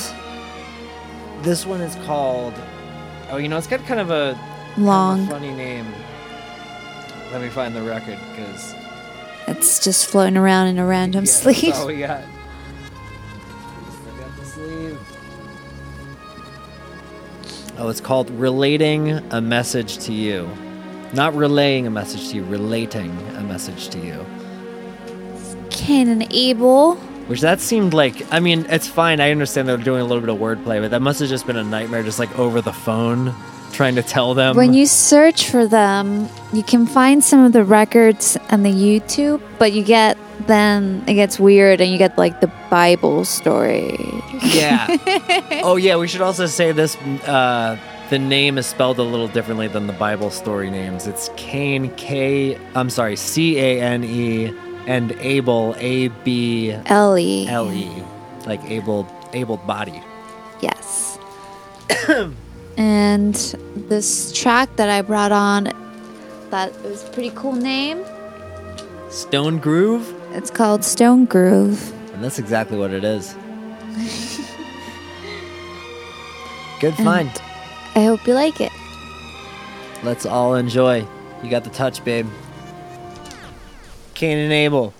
Speaker 1: This one is called. Oh, you know, it's got kind of a kind of a
Speaker 2: Long.
Speaker 1: funny name. Let me find the record because
Speaker 2: It's just floating around in a random
Speaker 1: Yeah,
Speaker 2: sleeve.
Speaker 1: That's all we got. Sleeve. Oh, it's called Relating a Message to You. Not relaying a message to you, relating a message to you.
Speaker 2: Cane and Able.
Speaker 1: Which that seemed like, I mean, it's fine. I understand they're doing a little bit of wordplay, but that must have just been a nightmare, just like over the phone, trying to tell them.
Speaker 2: When you search for them, you can find some of the records on the YouTube, but you get then it gets weird and you get like the Bible story.
Speaker 1: Yeah. oh, yeah. We should also say this. Uh, the name is spelled a little differently than the Bible story names. It's Cain, K. I'm sorry, C A N E, and Abel, A B
Speaker 2: Ellie.
Speaker 1: L E, like able, able bodied.
Speaker 2: Yes. and this track that I brought on, that was a pretty cool name.
Speaker 1: Stone Groove,
Speaker 2: It's called Stone Groove.
Speaker 1: and that's exactly what it is. Good find.
Speaker 2: I hope you like it.
Speaker 1: Let's all enjoy. You got the touch, babe. Cane and
Speaker 3: Able.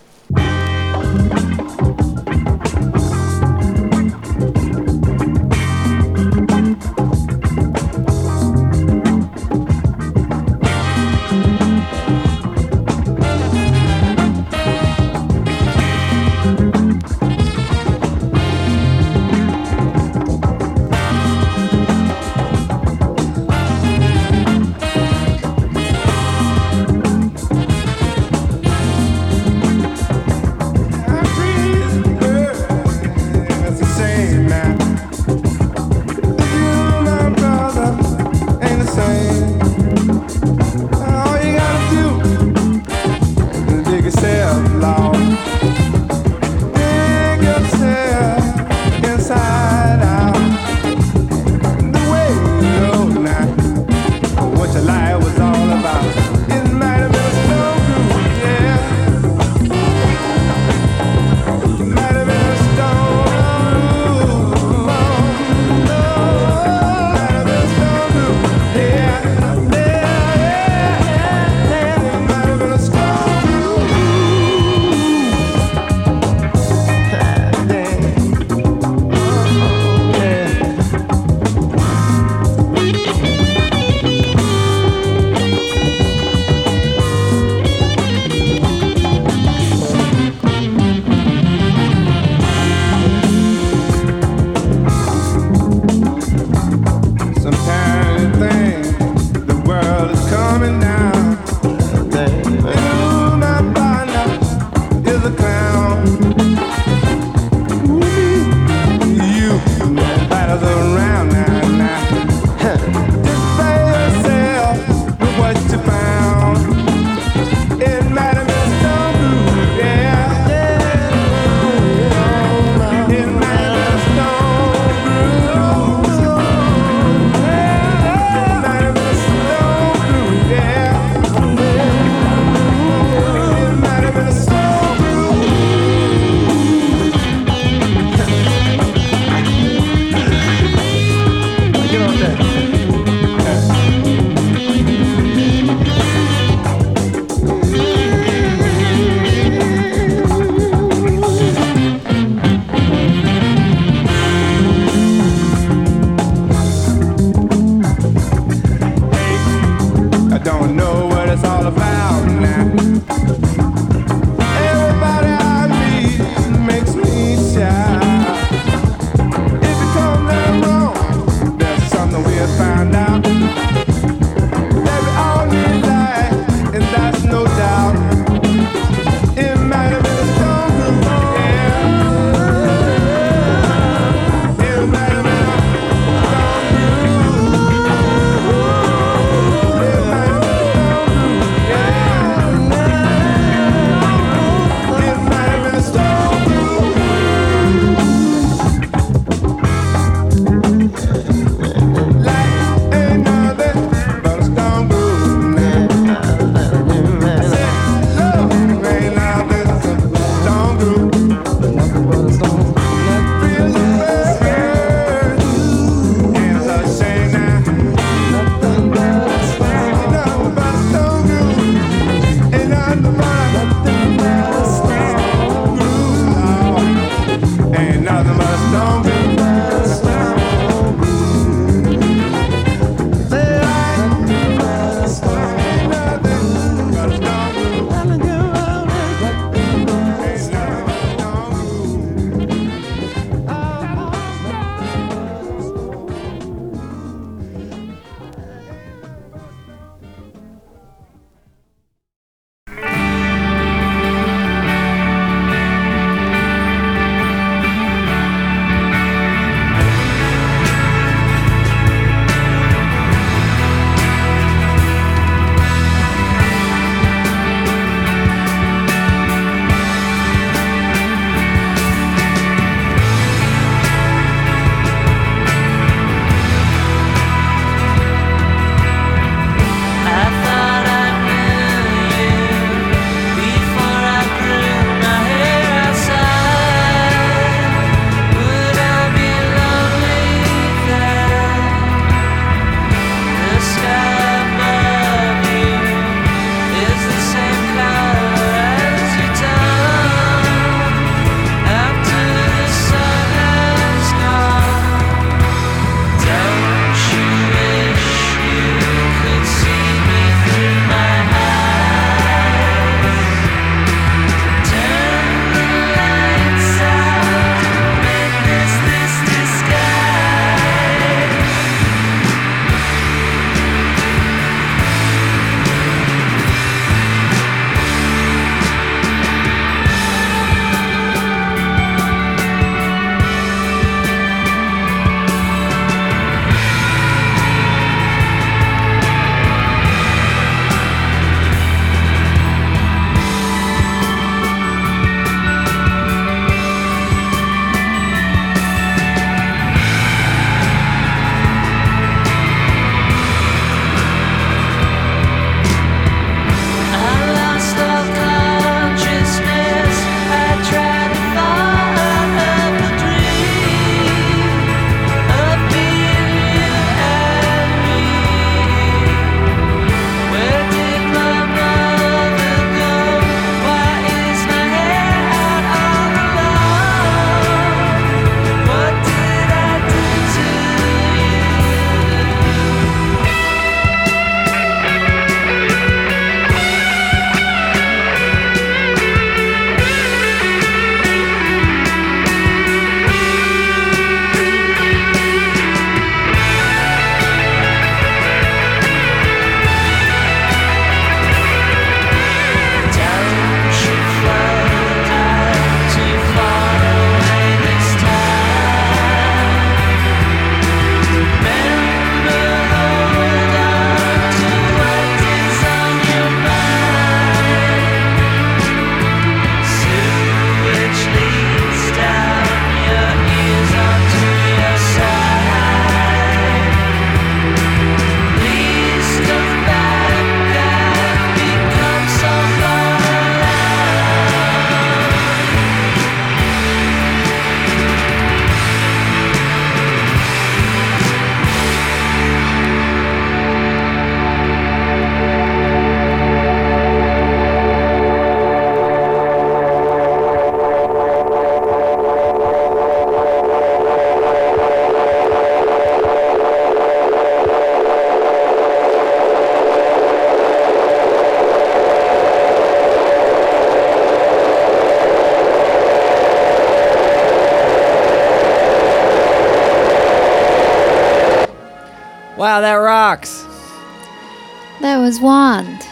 Speaker 3: That
Speaker 2: was Wand.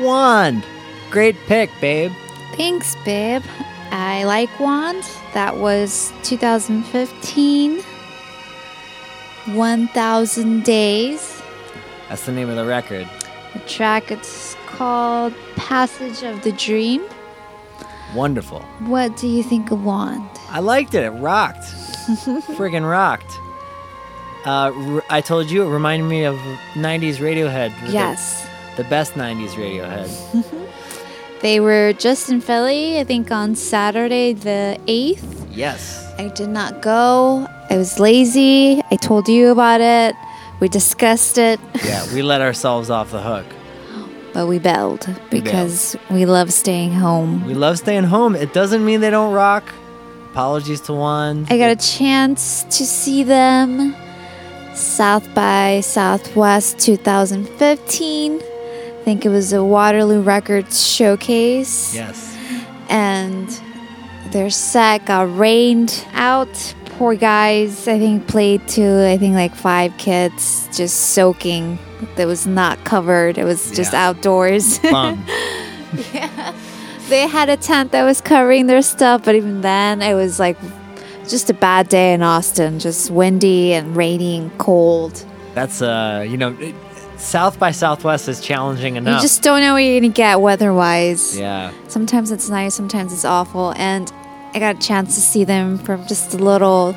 Speaker 1: Wand. Great pick, babe.
Speaker 2: Thanks, babe. I like Wand. That was 2015. 1000 Days.
Speaker 1: That's the name of the record.
Speaker 2: The track it's called Passage of the Dream.
Speaker 1: Wonderful.
Speaker 2: What do you think of Wand?
Speaker 1: I liked it. It rocked. Friggin' rocked. Uh, I told you it reminded me of 90s Radiohead. The-
Speaker 2: Yes.
Speaker 1: The, best 90s Radiohead.
Speaker 2: They were just in Philly, I think on Saturday the 8th.
Speaker 1: yes.
Speaker 2: I did not go. I was lazy. I told you about it. We discussed it,
Speaker 1: Yeah, we let ourselves off the hook.
Speaker 2: but we bailed because we love staying home.
Speaker 1: We love staying home. It doesn't mean they don't rock. Apologies to Wand.
Speaker 2: I got a chance to see them South by Southwest 2015. I think it was a Waterloo Records showcase.
Speaker 1: Yes.
Speaker 2: and their set got rained out. Poor guys, I think played to I think like five kids just soaking. That was not covered. It was just
Speaker 1: Yeah.
Speaker 2: outdoors.
Speaker 1: Bum.
Speaker 2: they had a tent that was covering their stuff, but even then, it was like just a bad day in Austin. Just windy and rainy and cold.
Speaker 1: That's, uh, you know, it, South by Southwest is challenging enough.
Speaker 2: You just don't know what you're gonna get weather-wise.
Speaker 1: yeah.
Speaker 2: Sometimes it's nice, sometimes it's awful. And I got a chance to see them from just a little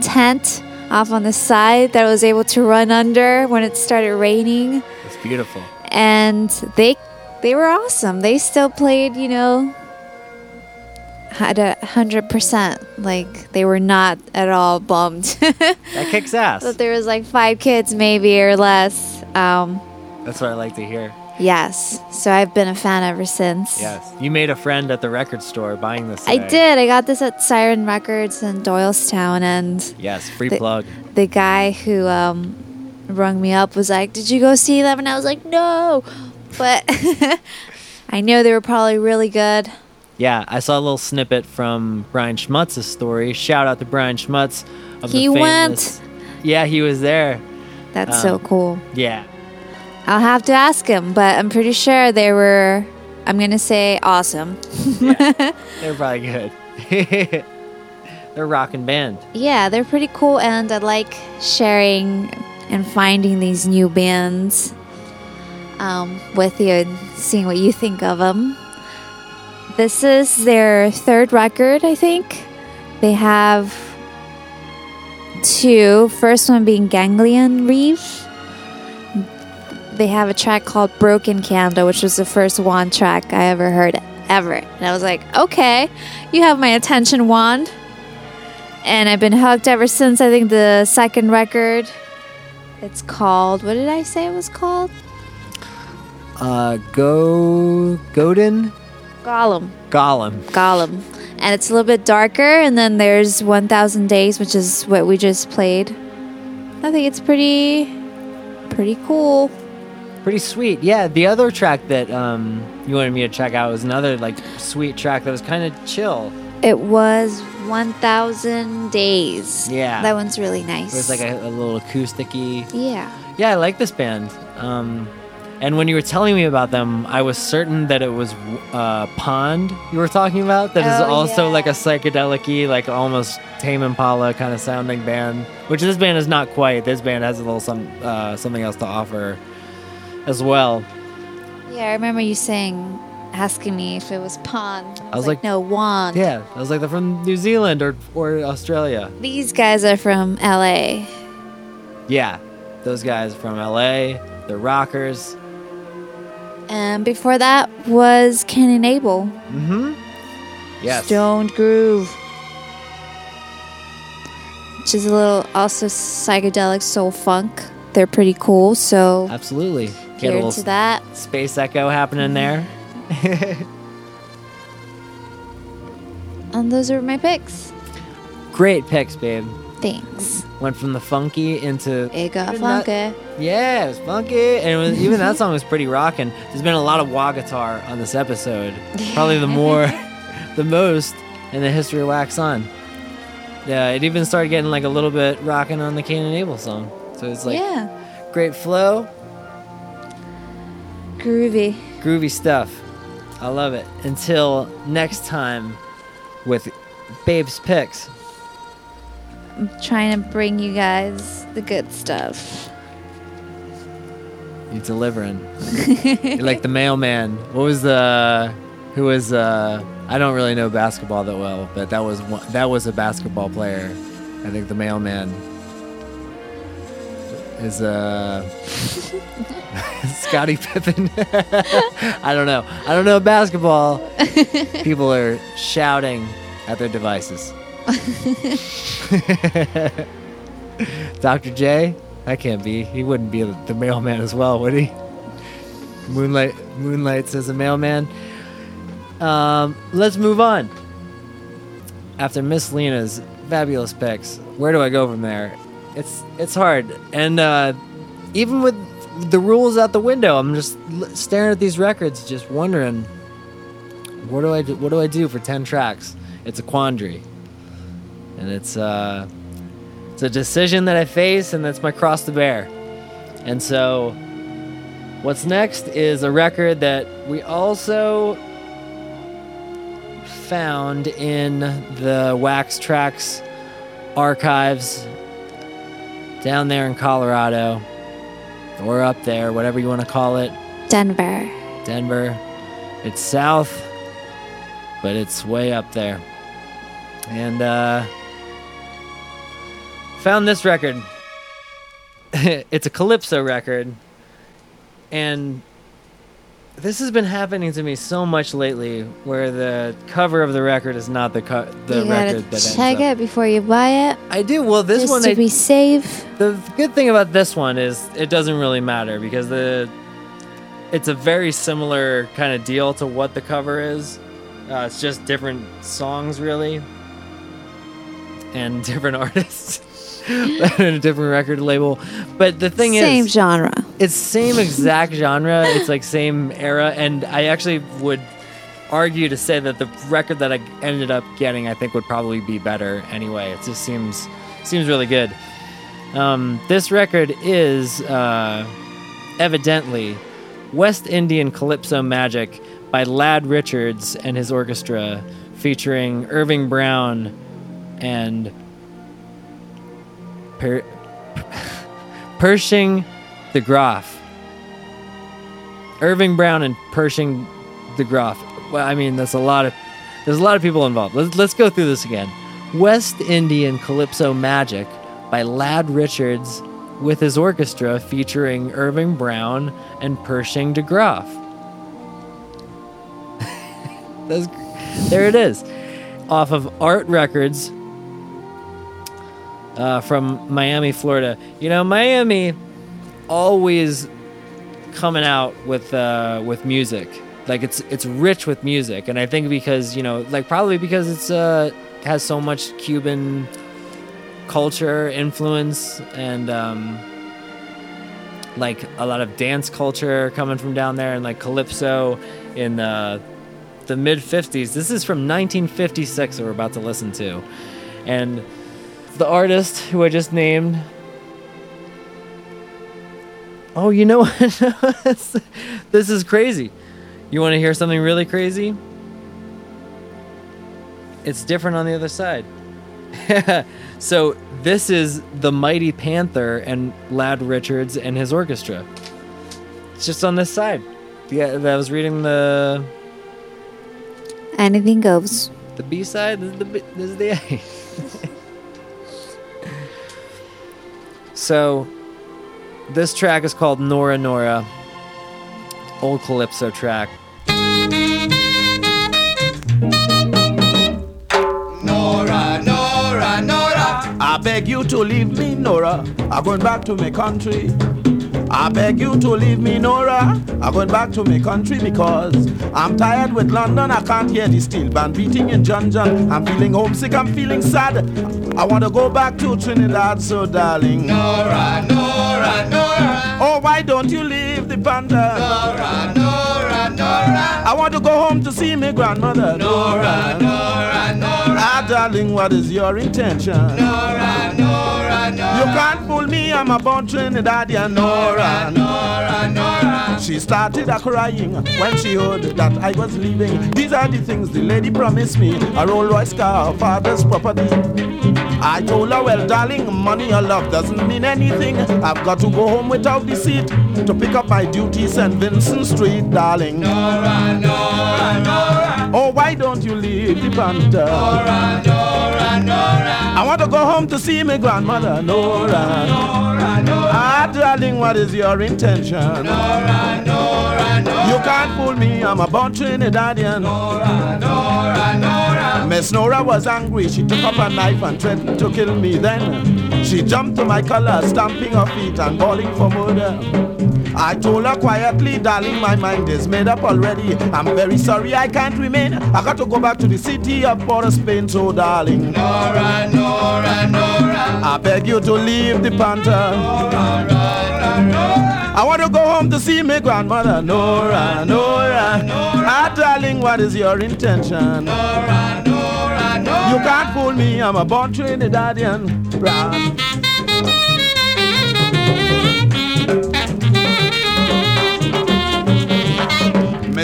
Speaker 2: tent off on the side that I was able to run under when it started raining.
Speaker 1: It's beautiful.
Speaker 2: And they they were awesome. They still played, you know, had a hundred percent. Like they were not at all bummed.
Speaker 1: That kicks ass.
Speaker 2: that there was like five kids maybe or less. Um,
Speaker 1: That's what I like to hear.
Speaker 2: yes. So I've been a fan ever since.
Speaker 1: Yes. You made a friend at the record store buying this.
Speaker 2: I did. I got this at Siren Records in Doylestown, and
Speaker 1: Yes. Free
Speaker 2: The-
Speaker 1: plug.
Speaker 2: the guy who um, rung me up was like, "Did you go see them?" And I was like, "No," but I know they were probably really good.
Speaker 1: Yeah, I saw a little snippet from Brian Schmutz's story. Shout out to Brian Schmutz. Of
Speaker 2: He
Speaker 1: famous, Yeah, he was there.
Speaker 2: That's so
Speaker 1: Um,
Speaker 2: cool.
Speaker 1: Yeah.
Speaker 2: I'll have to ask him, but I'm pretty sure they were. I'm gonna say awesome.
Speaker 1: They're probably good. They're a rocking band.
Speaker 2: Yeah, they're pretty cool, and I like sharing and finding these new bands um, with you and seeing what you think of them. This is their third record, I think. They have two. First one being Ganglion Reef. They have a track called Broken Candle, which was the first Wand track I ever heard ever. And I was like, okay, you have my attention, Wand and I've been hooked ever since. I think the second record. It's called. What did I say it was called?
Speaker 1: Uh, Go Godin
Speaker 2: Golem.
Speaker 1: Golem.
Speaker 2: Golem. And it's a little bit darker. And then there's 1,000 Days, which is what we just played. I think it's pretty, pretty cool.
Speaker 1: Pretty sweet. Yeah, the other track that um you wanted me to check out was another like sweet track that was kind of chill.
Speaker 2: It was 1,000 Days.
Speaker 1: Yeah.
Speaker 2: That one's really nice.
Speaker 1: It was like a, a little acousticy.
Speaker 2: Yeah.
Speaker 1: Yeah, I like this band. Um, and when you were telling me about them, I was certain that it was uh, Pond you were talking about. That is
Speaker 2: Oh,
Speaker 1: also
Speaker 2: yeah.
Speaker 1: like a psychedelic like almost Tame Impala kind of sounding band. Which this band is not quite. This band has a little some uh, something else to offer as well.
Speaker 2: Yeah, I remember you saying, asking me if it was Pond. I
Speaker 1: was like,
Speaker 2: no, Wand.
Speaker 1: Yeah, I was like they're from New Zealand or or Australia.
Speaker 2: These guys are from LA.
Speaker 1: Yeah, those guys from LA. They're rockers.
Speaker 2: And before that was and Abel.
Speaker 1: Mm-hmm. Yes.
Speaker 2: Stoned Groove. Which is a little also psychedelic soul funk. They're pretty cool, so
Speaker 1: Absolutely. Get a little
Speaker 2: to that.
Speaker 1: space echo happening there.
Speaker 2: And those are my picks.
Speaker 1: Great picks, babe.
Speaker 2: Thanks.
Speaker 1: Went from the funky into
Speaker 2: It got funky.
Speaker 1: yeah, it was funky, and it was, even that song was pretty rocking. There's been a lot of wah guitar on this episode, probably the more, the most in the history of Wax On. Yeah, it even started getting like a little bit rocking on the Cane and Able song. So it's like
Speaker 2: yeah.
Speaker 1: Great flow,
Speaker 2: Groovy.
Speaker 1: groovy stuff. I love it. Until next time with Babe's Picks.
Speaker 2: I'm trying to bring you guys the good stuff.
Speaker 1: You delivering. You're like the mailman. What was the who was uh I don't really know basketball that well, but that was one, that was a basketball player. I think the mailman is uh Scottie Pippen. I don't know. I don't know basketball. People are shouting at their devices. Dr. J, that can't be. He wouldn't be the mailman as well, would he? Moonlight moonlights as a mailman. Um, let's move on. After Miss Lena's fabulous picks, where do I go from there? It's it's hard, and uh, even with the rules out the window, I'm just staring at these records, just wondering, what do I do? What do I do for ten tracks? It's a quandary, and it's uh, it's a decision that I face, and that's my cross to bear. And so, what's next is a record that we also found in the Wax Trax archives down there in Colorado, or up there, whatever you want to call it,
Speaker 2: Denver.
Speaker 1: Denver. It's south, but it's way up there. And uh, found this record. it's a Calypso record. And this has been happening to me so much lately where the cover of the record is not the co- the
Speaker 2: you gotta
Speaker 1: record that
Speaker 2: check it before you buy it.
Speaker 1: I do. Well, this
Speaker 2: just
Speaker 1: one
Speaker 2: to
Speaker 1: I,
Speaker 2: be safe.
Speaker 1: the good thing about this one is it doesn't really matter because the it's a very similar kind of deal to what the cover is. Uh, it's just different songs, really, and different artists, and a different record label. But the thing
Speaker 2: Same
Speaker 1: is,
Speaker 2: genre.
Speaker 1: it's same exact genre. It's like same era, and I actually would argue to say that the record that I ended up getting, I think, would probably be better anyway. It just seems seems really good. Um, this record is uh, evidently West Indian Calypso Magic by Lad Richards and his orchestra, featuring Irving Brown and per- Pershing the Groff. Irving Brown and Pershing the Groff. Well, I mean, that's a lot of there's a lot of people involved. Let's let's go through this again. West Indian Calypso Magic by Lad Richards with his orchestra featuring Irving Brown and Pershing de. That's, there it is. Off of Art Records uh, from Miami, Florida. You know, Miami always coming out with uh, with music. Like it's it's rich with music, and I think because you know, like probably because it's uh has so much Cuban culture influence and um, like a lot of dance culture coming from down there, and like calypso in the the mid '50s. This is from 1956 that we're about to listen to, and the artist who I just named Oh, you know what? this is crazy. You want to hear something really crazy? It's different on the other side. so, this is the Mighty Panther and Lad Richards and his orchestra. It's just on this side. Yeah, I was reading the
Speaker 2: Anything goes.
Speaker 1: the B side. This is the B, this is the A. so, this track is called Nora Nora. Old Calypso track.
Speaker 3: Nora, Nora, Nora. I beg you to leave me, Nora. I'm going back to my country. I beg you to leave me, Nora. I'm going back to my country because I'm tired with London. I can't hear the steel band beating in John John. I'm feeling homesick. I'm feeling sad. I want to go back to Trinidad, so darling. Nora, Nora, Nora. Oh, why don't you leave the panther? Nora, Nora, Nora. I want to go home to see my grandmother. Nora, Nora, Nora. Ah, darling, what is your intention? Nora, Nora,
Speaker 4: You can't fool me, I'm a born Trinidadian Nora. Nora, Nora. She started a crying when she heard that I was leaving. These are the things the lady promised me. A Rolls Royce car, her father's property. I told her, well, darling, money or love doesn't mean anything. I've got to go home without the seat to pick up my duties St. Vincent Street, darling. Nora, Nora, Nora. Oh, why don't you leave the panther? Nora, Nora, Nora. I want to go home to see my grandmother, Nora. Nora, Nora. Ah, darling, what is your intention? Nora, Nora, Nora. You can't fool me, I'm a born Trinidadian. Nora, Nora, Nora. Miss Nora was angry, she took up a knife and threatened to kill me. Then she jumped to my collar, stamping her feet and bawling for murder. I told her quietly, darling, my mind is made up already. I'm very sorry I can't remain. I got to go back to the city of Port of Spain, so darling. Nora, Nora, Nora. I beg you to leave the panther. Nora, Nora, Nora. I want to go home to see my grandmother, Nora, Nora. Nora. Ah, darling, what is your intention? Nora, Nora, Nora. You can't fool me, I'm a born Trinidadian. Brown.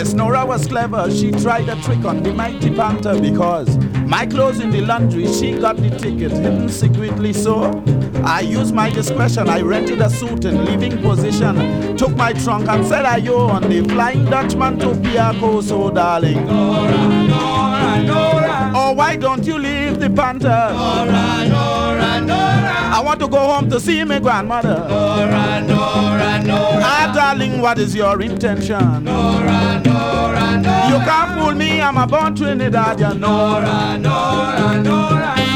Speaker 4: Miss Nora was clever. She tried a trick on the mighty panther because my clothes in the laundry, she got the ticket hidden secretly. So I used my discretion. I rented a suit in leaving position. Took my trunk and said I yo on the Flying Dutchman to Piarco. So darling, Nora, Nora, Nora. Oh, why don't you leave the panther? Nora, Nora, Nora. I want to go home to see my grandmother. Nora, Nora, Nora. Ah, darling, what is your intention? Nora, Nora, Nora. You can't fool me, I'm a born Trinidadian. Nora, Nora, Nora.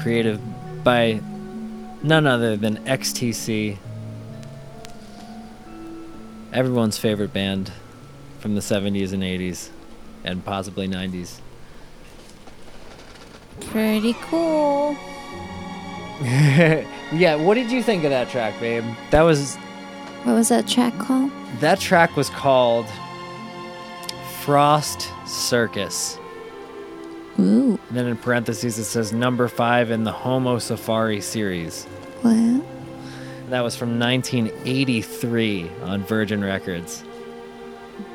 Speaker 1: Creative by none other than XTC, everyone's favorite band from the 70s and 80s and possibly 90s.
Speaker 2: Pretty cool.
Speaker 1: yeah, what did you think of that track, babe? That was
Speaker 2: What was that track called?
Speaker 1: that track was called Frost Circus.
Speaker 2: Ooh.
Speaker 1: And then in parentheses it says number 5 in the Homo Safari series.
Speaker 2: Well,
Speaker 1: And that was from 1983 on Virgin Records.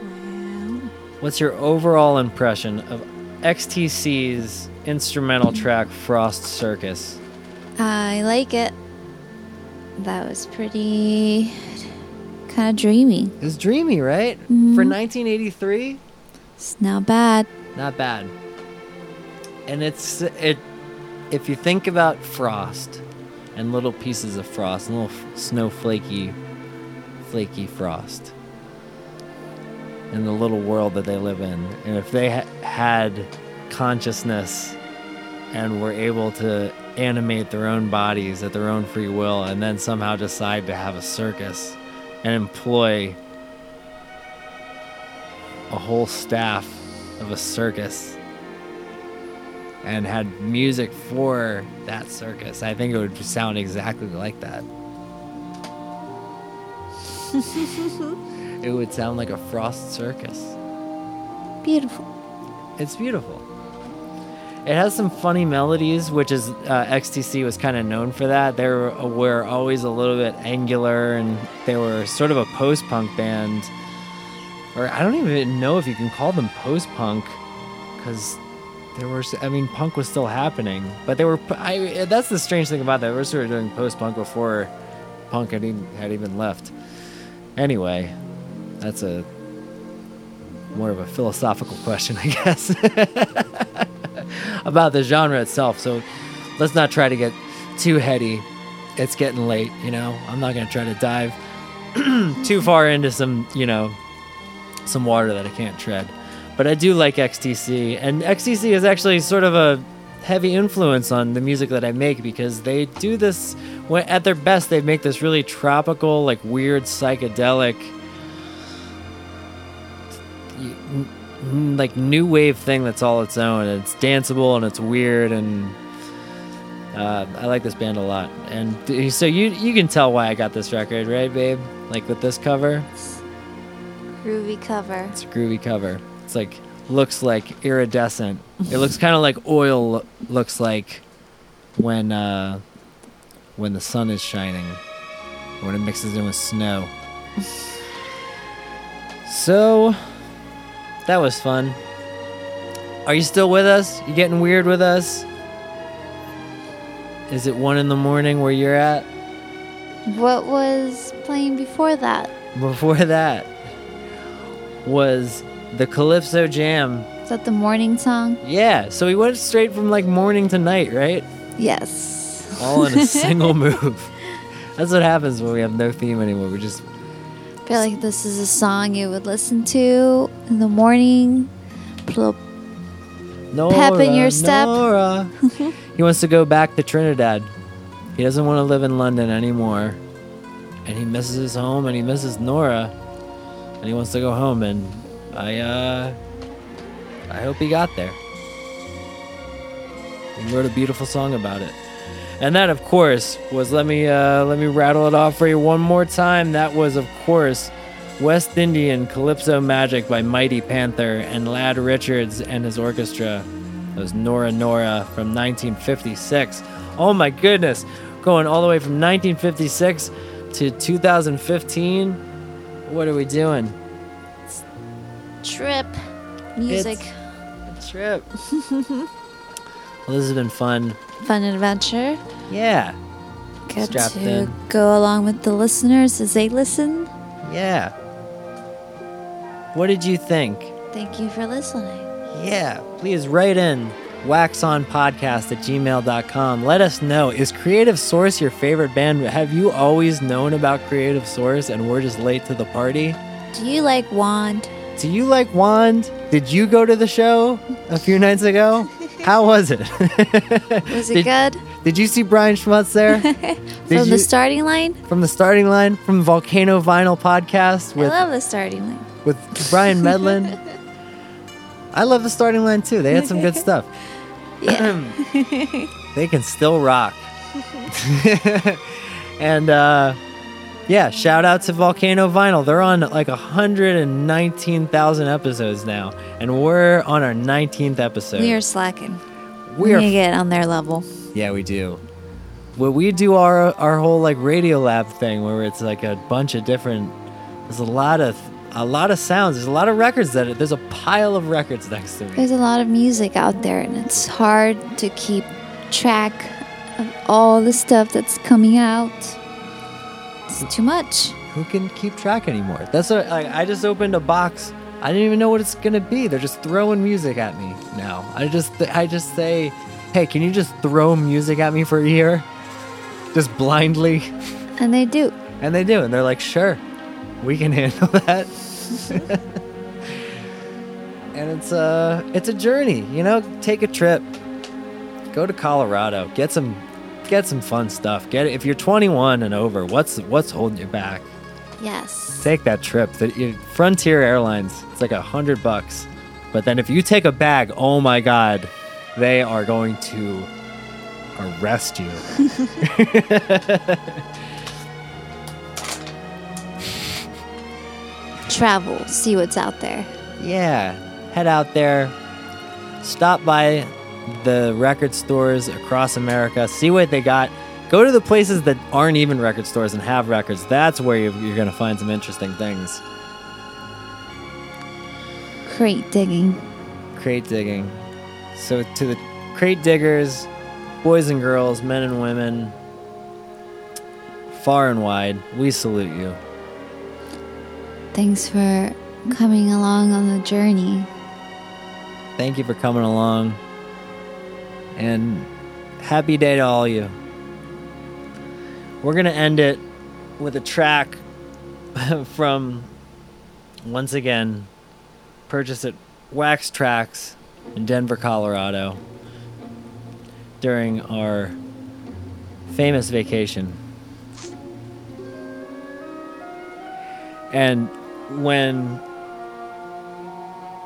Speaker 1: Well. What's your overall impression of XTC's instrumental track Frost Circus?
Speaker 2: I like it. That was pretty kind of dreamy.
Speaker 1: It's dreamy, right?
Speaker 2: Mhm.
Speaker 1: For 1983?
Speaker 2: It's not bad.
Speaker 1: Not bad. And it's it if you think about frost and little pieces of frost, little f- snowflakey flaky frost. And the little world that they live in. And if they ha- had consciousness and were able to animate their own bodies at their own free will and then somehow decide to have a circus and employ a whole staff of a circus and had music for that circus, I think it would sound exactly like that. it would sound like a frost circus.
Speaker 2: Beautiful.
Speaker 1: It's beautiful. It has some funny melodies, which is uh, XTC was kind of known for that. They were, were always a little bit angular, and they were sort of a post-punk band, or I don't even know if you can call them post-punk, because there were. I mean, punk was still happening, but they were. I, that's the strange thing about that. We were sort of doing post-punk before punk had even, had even left. Anyway, that's a more of a philosophical question, I guess, about the genre itself. So let's not try to get too heady. It's getting late, you know. I'm not going to try to dive too far into some, you know, some water that I can't tread. But I do like XTC, and XTC is actually sort of a heavy influence on the music that I make because they do this at their best. They make this really tropical, like weird psychedelic y- n- n- like new wave thing that's all its own. It's danceable and it's weird and uh, I like this band a lot. And so you you can tell why I got this record, right, babe? Like with this cover,
Speaker 2: Groovy cover.
Speaker 1: it's a groovy cover. It's like looks like iridescent. it looks kind of like oil lo- looks like when uh, when the sun is shining, or when it mixes in with snow. so that was fun. Are you still with us? You getting weird with us? Is it one in the morning where you're at?
Speaker 2: What was playing before that?
Speaker 1: Before that was the Calypso Jam.
Speaker 2: Is that the morning song?
Speaker 1: Yeah, so we went straight from like morning to night, right?
Speaker 2: Yes.
Speaker 1: All in a single move. That's what happens when we have no theme anymore. We just
Speaker 2: I feel like this is a song you would listen to in the morning. Put a little
Speaker 1: Nora,
Speaker 2: Pep in your step.
Speaker 1: Nora. he wants to go back to Trinidad. He doesn't want to live in London anymore. And he misses his home and he misses Nora. And he wants to go home and I uh I hope he got there. He wrote a beautiful song about it. And that of course was let me uh let me rattle it off for you one more time. That was of course West Indian Calypso Magic by Mighty Panther and Lad Richards and his orchestra. That was Nora Nora from 1956. Oh my goodness. Going all the way from 1956 to 2015. What are we doing?
Speaker 2: Trip music.
Speaker 1: A trip. well, this has been fun.
Speaker 2: Fun adventure.
Speaker 1: Yeah.
Speaker 2: Get
Speaker 1: Strapped
Speaker 2: to
Speaker 1: in.
Speaker 2: go along with the listeners as they listen.
Speaker 1: Yeah. What did you think?
Speaker 2: Thank you for listening.
Speaker 1: Yeah, please write in waxonpodcast at gmail.com. Let us know. Is Creative Source your favorite band? Have you always known about Creative Source and we're just late to the party?
Speaker 2: Do you like Wand?
Speaker 1: Do you like Wand? Did you go to the show a few nights ago? How was it?
Speaker 2: Was it
Speaker 1: Did-
Speaker 2: good?
Speaker 1: Did you see Brian Schmutz there?
Speaker 2: From
Speaker 1: you-
Speaker 2: the starting line?
Speaker 1: from the starting line from Volcano Vinyl podcast with
Speaker 2: I love the starting line.
Speaker 1: with Brian Medlin. I love the starting line too. They had some good stuff.
Speaker 2: Yeah.
Speaker 1: they can still rock. and uh, yeah, shout out to Volcano Vinyl. They're on like 119,000 episodes now, and we're on our 19th episode.
Speaker 2: we are slacking.
Speaker 1: We
Speaker 2: We
Speaker 1: are
Speaker 2: need to get on their level.
Speaker 1: Yeah, we do. Well, we do our our whole like radio lab thing where it's like a bunch of different. There's a lot of a lot of sounds. There's a lot of records that there's a pile of records next to me.
Speaker 2: There's a lot of music out there, and it's hard to keep track of all the stuff that's coming out. It's too much.
Speaker 1: Who can keep track anymore? That's what like, I just opened a box. I didn't even know what it's gonna be. They're just throwing music at me now. I just I just say, hey, can you just throw music at me for a year, just blindly?
Speaker 2: And they do.
Speaker 1: And they do, and they're like, sure, we can handle that. and it's a it's a journey, you know. Take a trip, go to Colorado, get some get some fun stuff. Get it if you're 21 and over. What's what's holding you back?
Speaker 2: Yes.
Speaker 1: Take that trip. The Frontier Airlines, it's like a hundred bucks. But then if you take a bag, oh my god, they are going to arrest you.
Speaker 2: Travel, see what's out there.
Speaker 1: Yeah, head out there, stop by the record stores across America, see what they got. Go to the places that aren't even record stores and have records. That's where you're, you're going to find some interesting things.
Speaker 2: Crate digging.
Speaker 1: Crate digging. So, to the crate diggers, boys and girls, men and women, far and wide, we salute you.
Speaker 2: Thanks for coming along on the journey.
Speaker 1: Thank you for coming along. And happy day to all you. We're going to end it with a track from, once again, purchased at Wax Trax in Denver, Colorado during our famous vacation. And when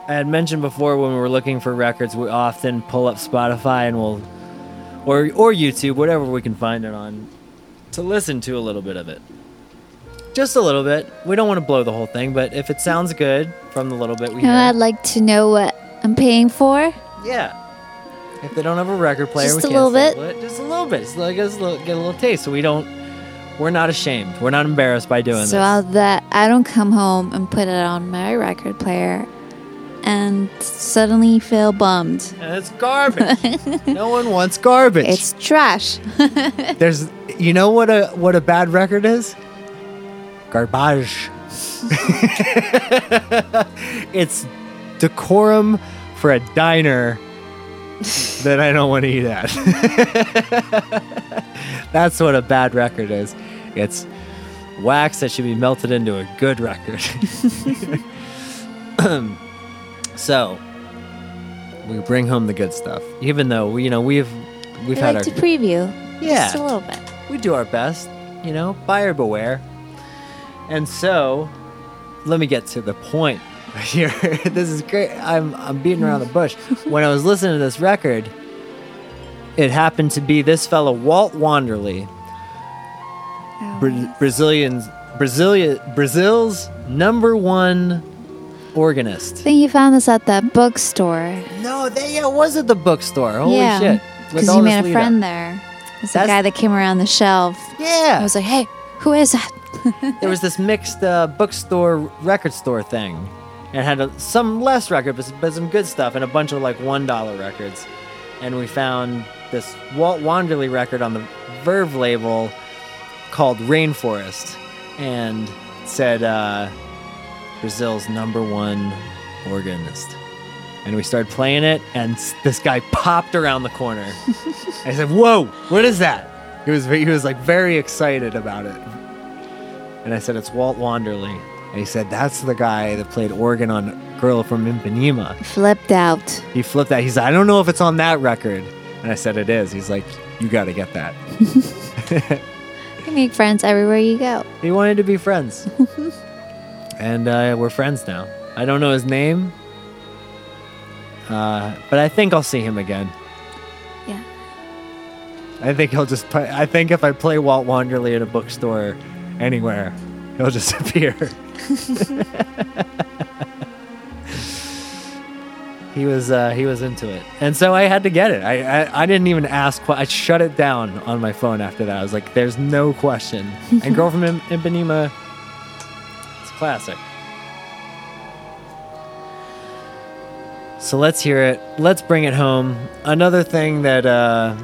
Speaker 1: I had mentioned before when we were looking for records, we often pull up Spotify and we'll, or or YouTube, whatever we can find it on, to listen to a little bit of it. Just a little bit. We don't want to blow the whole thing, but if it sounds good from the little bit we
Speaker 2: You know, I'd like to know what I'm paying for.
Speaker 1: yeah. If they don't have a record player,
Speaker 2: Just
Speaker 1: we
Speaker 2: a
Speaker 1: can't
Speaker 2: little bit?
Speaker 1: it. Just a little bit. Just like us little- get a little taste, so we don't. We're not ashamed. We're not embarrassed by doing
Speaker 2: So
Speaker 1: this.
Speaker 2: I'll, that I don't come home and put it on my record player and suddenly feel bummed.
Speaker 1: and it's garbage. no one wants garbage.
Speaker 2: It's trash.
Speaker 1: There's, you know what a what a bad record is? Garbage. it's decorum for a diner that I don't want to eat at. That's what a bad record is. It's wax that should be melted into a good record. So we bring home the good stuff, even though you know we've we've
Speaker 2: I
Speaker 1: had
Speaker 2: like
Speaker 1: our
Speaker 2: to preview.
Speaker 1: Yeah.
Speaker 2: Just a little bit.
Speaker 1: we do our best, you know, buyer beware. And so, let me get to the point here. this is great. I'm I'm beating around the bush. when I was listening to this record, it happened to be this fellow Walt Wanderley, oh, Bra- Brazilian's Brasilia Brazil's number one organist.
Speaker 2: I think you found this at that bookstore.
Speaker 1: No, they it was at the bookstore. Holy
Speaker 2: yeah.
Speaker 1: shit!
Speaker 2: Because you made a friend
Speaker 1: up.
Speaker 2: there. It's the guy that came around the shelf.
Speaker 1: Yeah.
Speaker 2: I was like, hey, who is that?
Speaker 1: there was this mixed uh, bookstore record store thing and had a, some less record but, but some good stuff and a bunch of like one dollar records and we found this walt wanderley record on the verve label called rainforest and said uh, brazil's number one organist and we started playing it and this guy popped around the corner i said whoa what is that he was he was like very excited about it and I said, It's Walt Wanderley. And he said, That's the guy that played organ on Girl from Ipanema.
Speaker 2: Flipped out.
Speaker 1: He flipped that. He said, I don't know if it's on that record. And I said, It is. He's like, You got to get that.
Speaker 2: You make friends everywhere you go.
Speaker 1: He wanted to be friends. And uh, we're friends now. I don't know his name, uh, but I think I'll see him again.
Speaker 2: Yeah.
Speaker 1: I think he'll just. Play, I think if I play Walt Wanderley at a bookstore anywhere, he'll just appear. he was uh, he was into it, and so I had to get it. I I, I didn't even ask. I shut it down on my phone after that. I was like, "There's no question." and "Girl from Ipanema," classic. So let's hear it. Let's bring it home. Another thing that uh,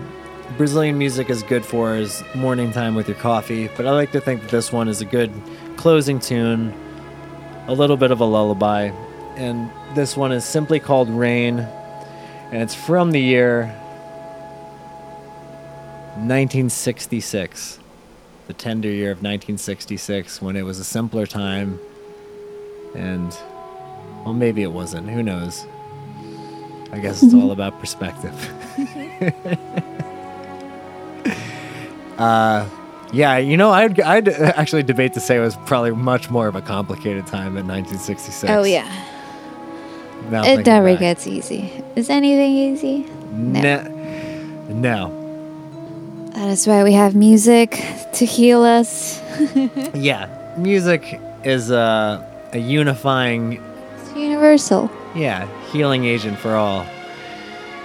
Speaker 1: Brazilian music is good for is morning time with your coffee. But I like to think that this one is a good closing tune, a little bit of a lullaby. And this one is simply called Rain, and it's from the year 1966, the tender year of 1966, when it was a simpler time. And, well, maybe it wasn't. Who knows? I guess it's all about perspective. uh, yeah, you know, I'd, I'd actually debate to say it was probably much more of a complicated time in 1966.
Speaker 2: Oh yeah.
Speaker 1: Now
Speaker 2: It never
Speaker 1: back.
Speaker 2: gets easy. Is anything easy?
Speaker 1: No. No.
Speaker 2: That is why we have music to heal us.
Speaker 1: Yeah, music is a, a unifying,
Speaker 2: It's universal.
Speaker 1: yeah, healing agent for all.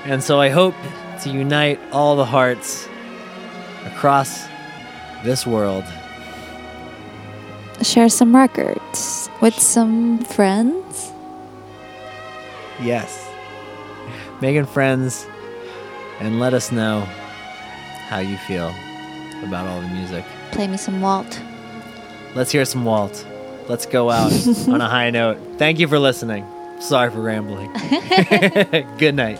Speaker 1: And so I hope to unite all the hearts across this world.
Speaker 2: Share some records with some friends.
Speaker 1: Yes. Making friends and let us know how you feel about all the music.
Speaker 2: Play me some Walt.
Speaker 1: Let's hear some Walt. Let's go out on a high note. Thank you for listening. Sorry for rambling. Good night.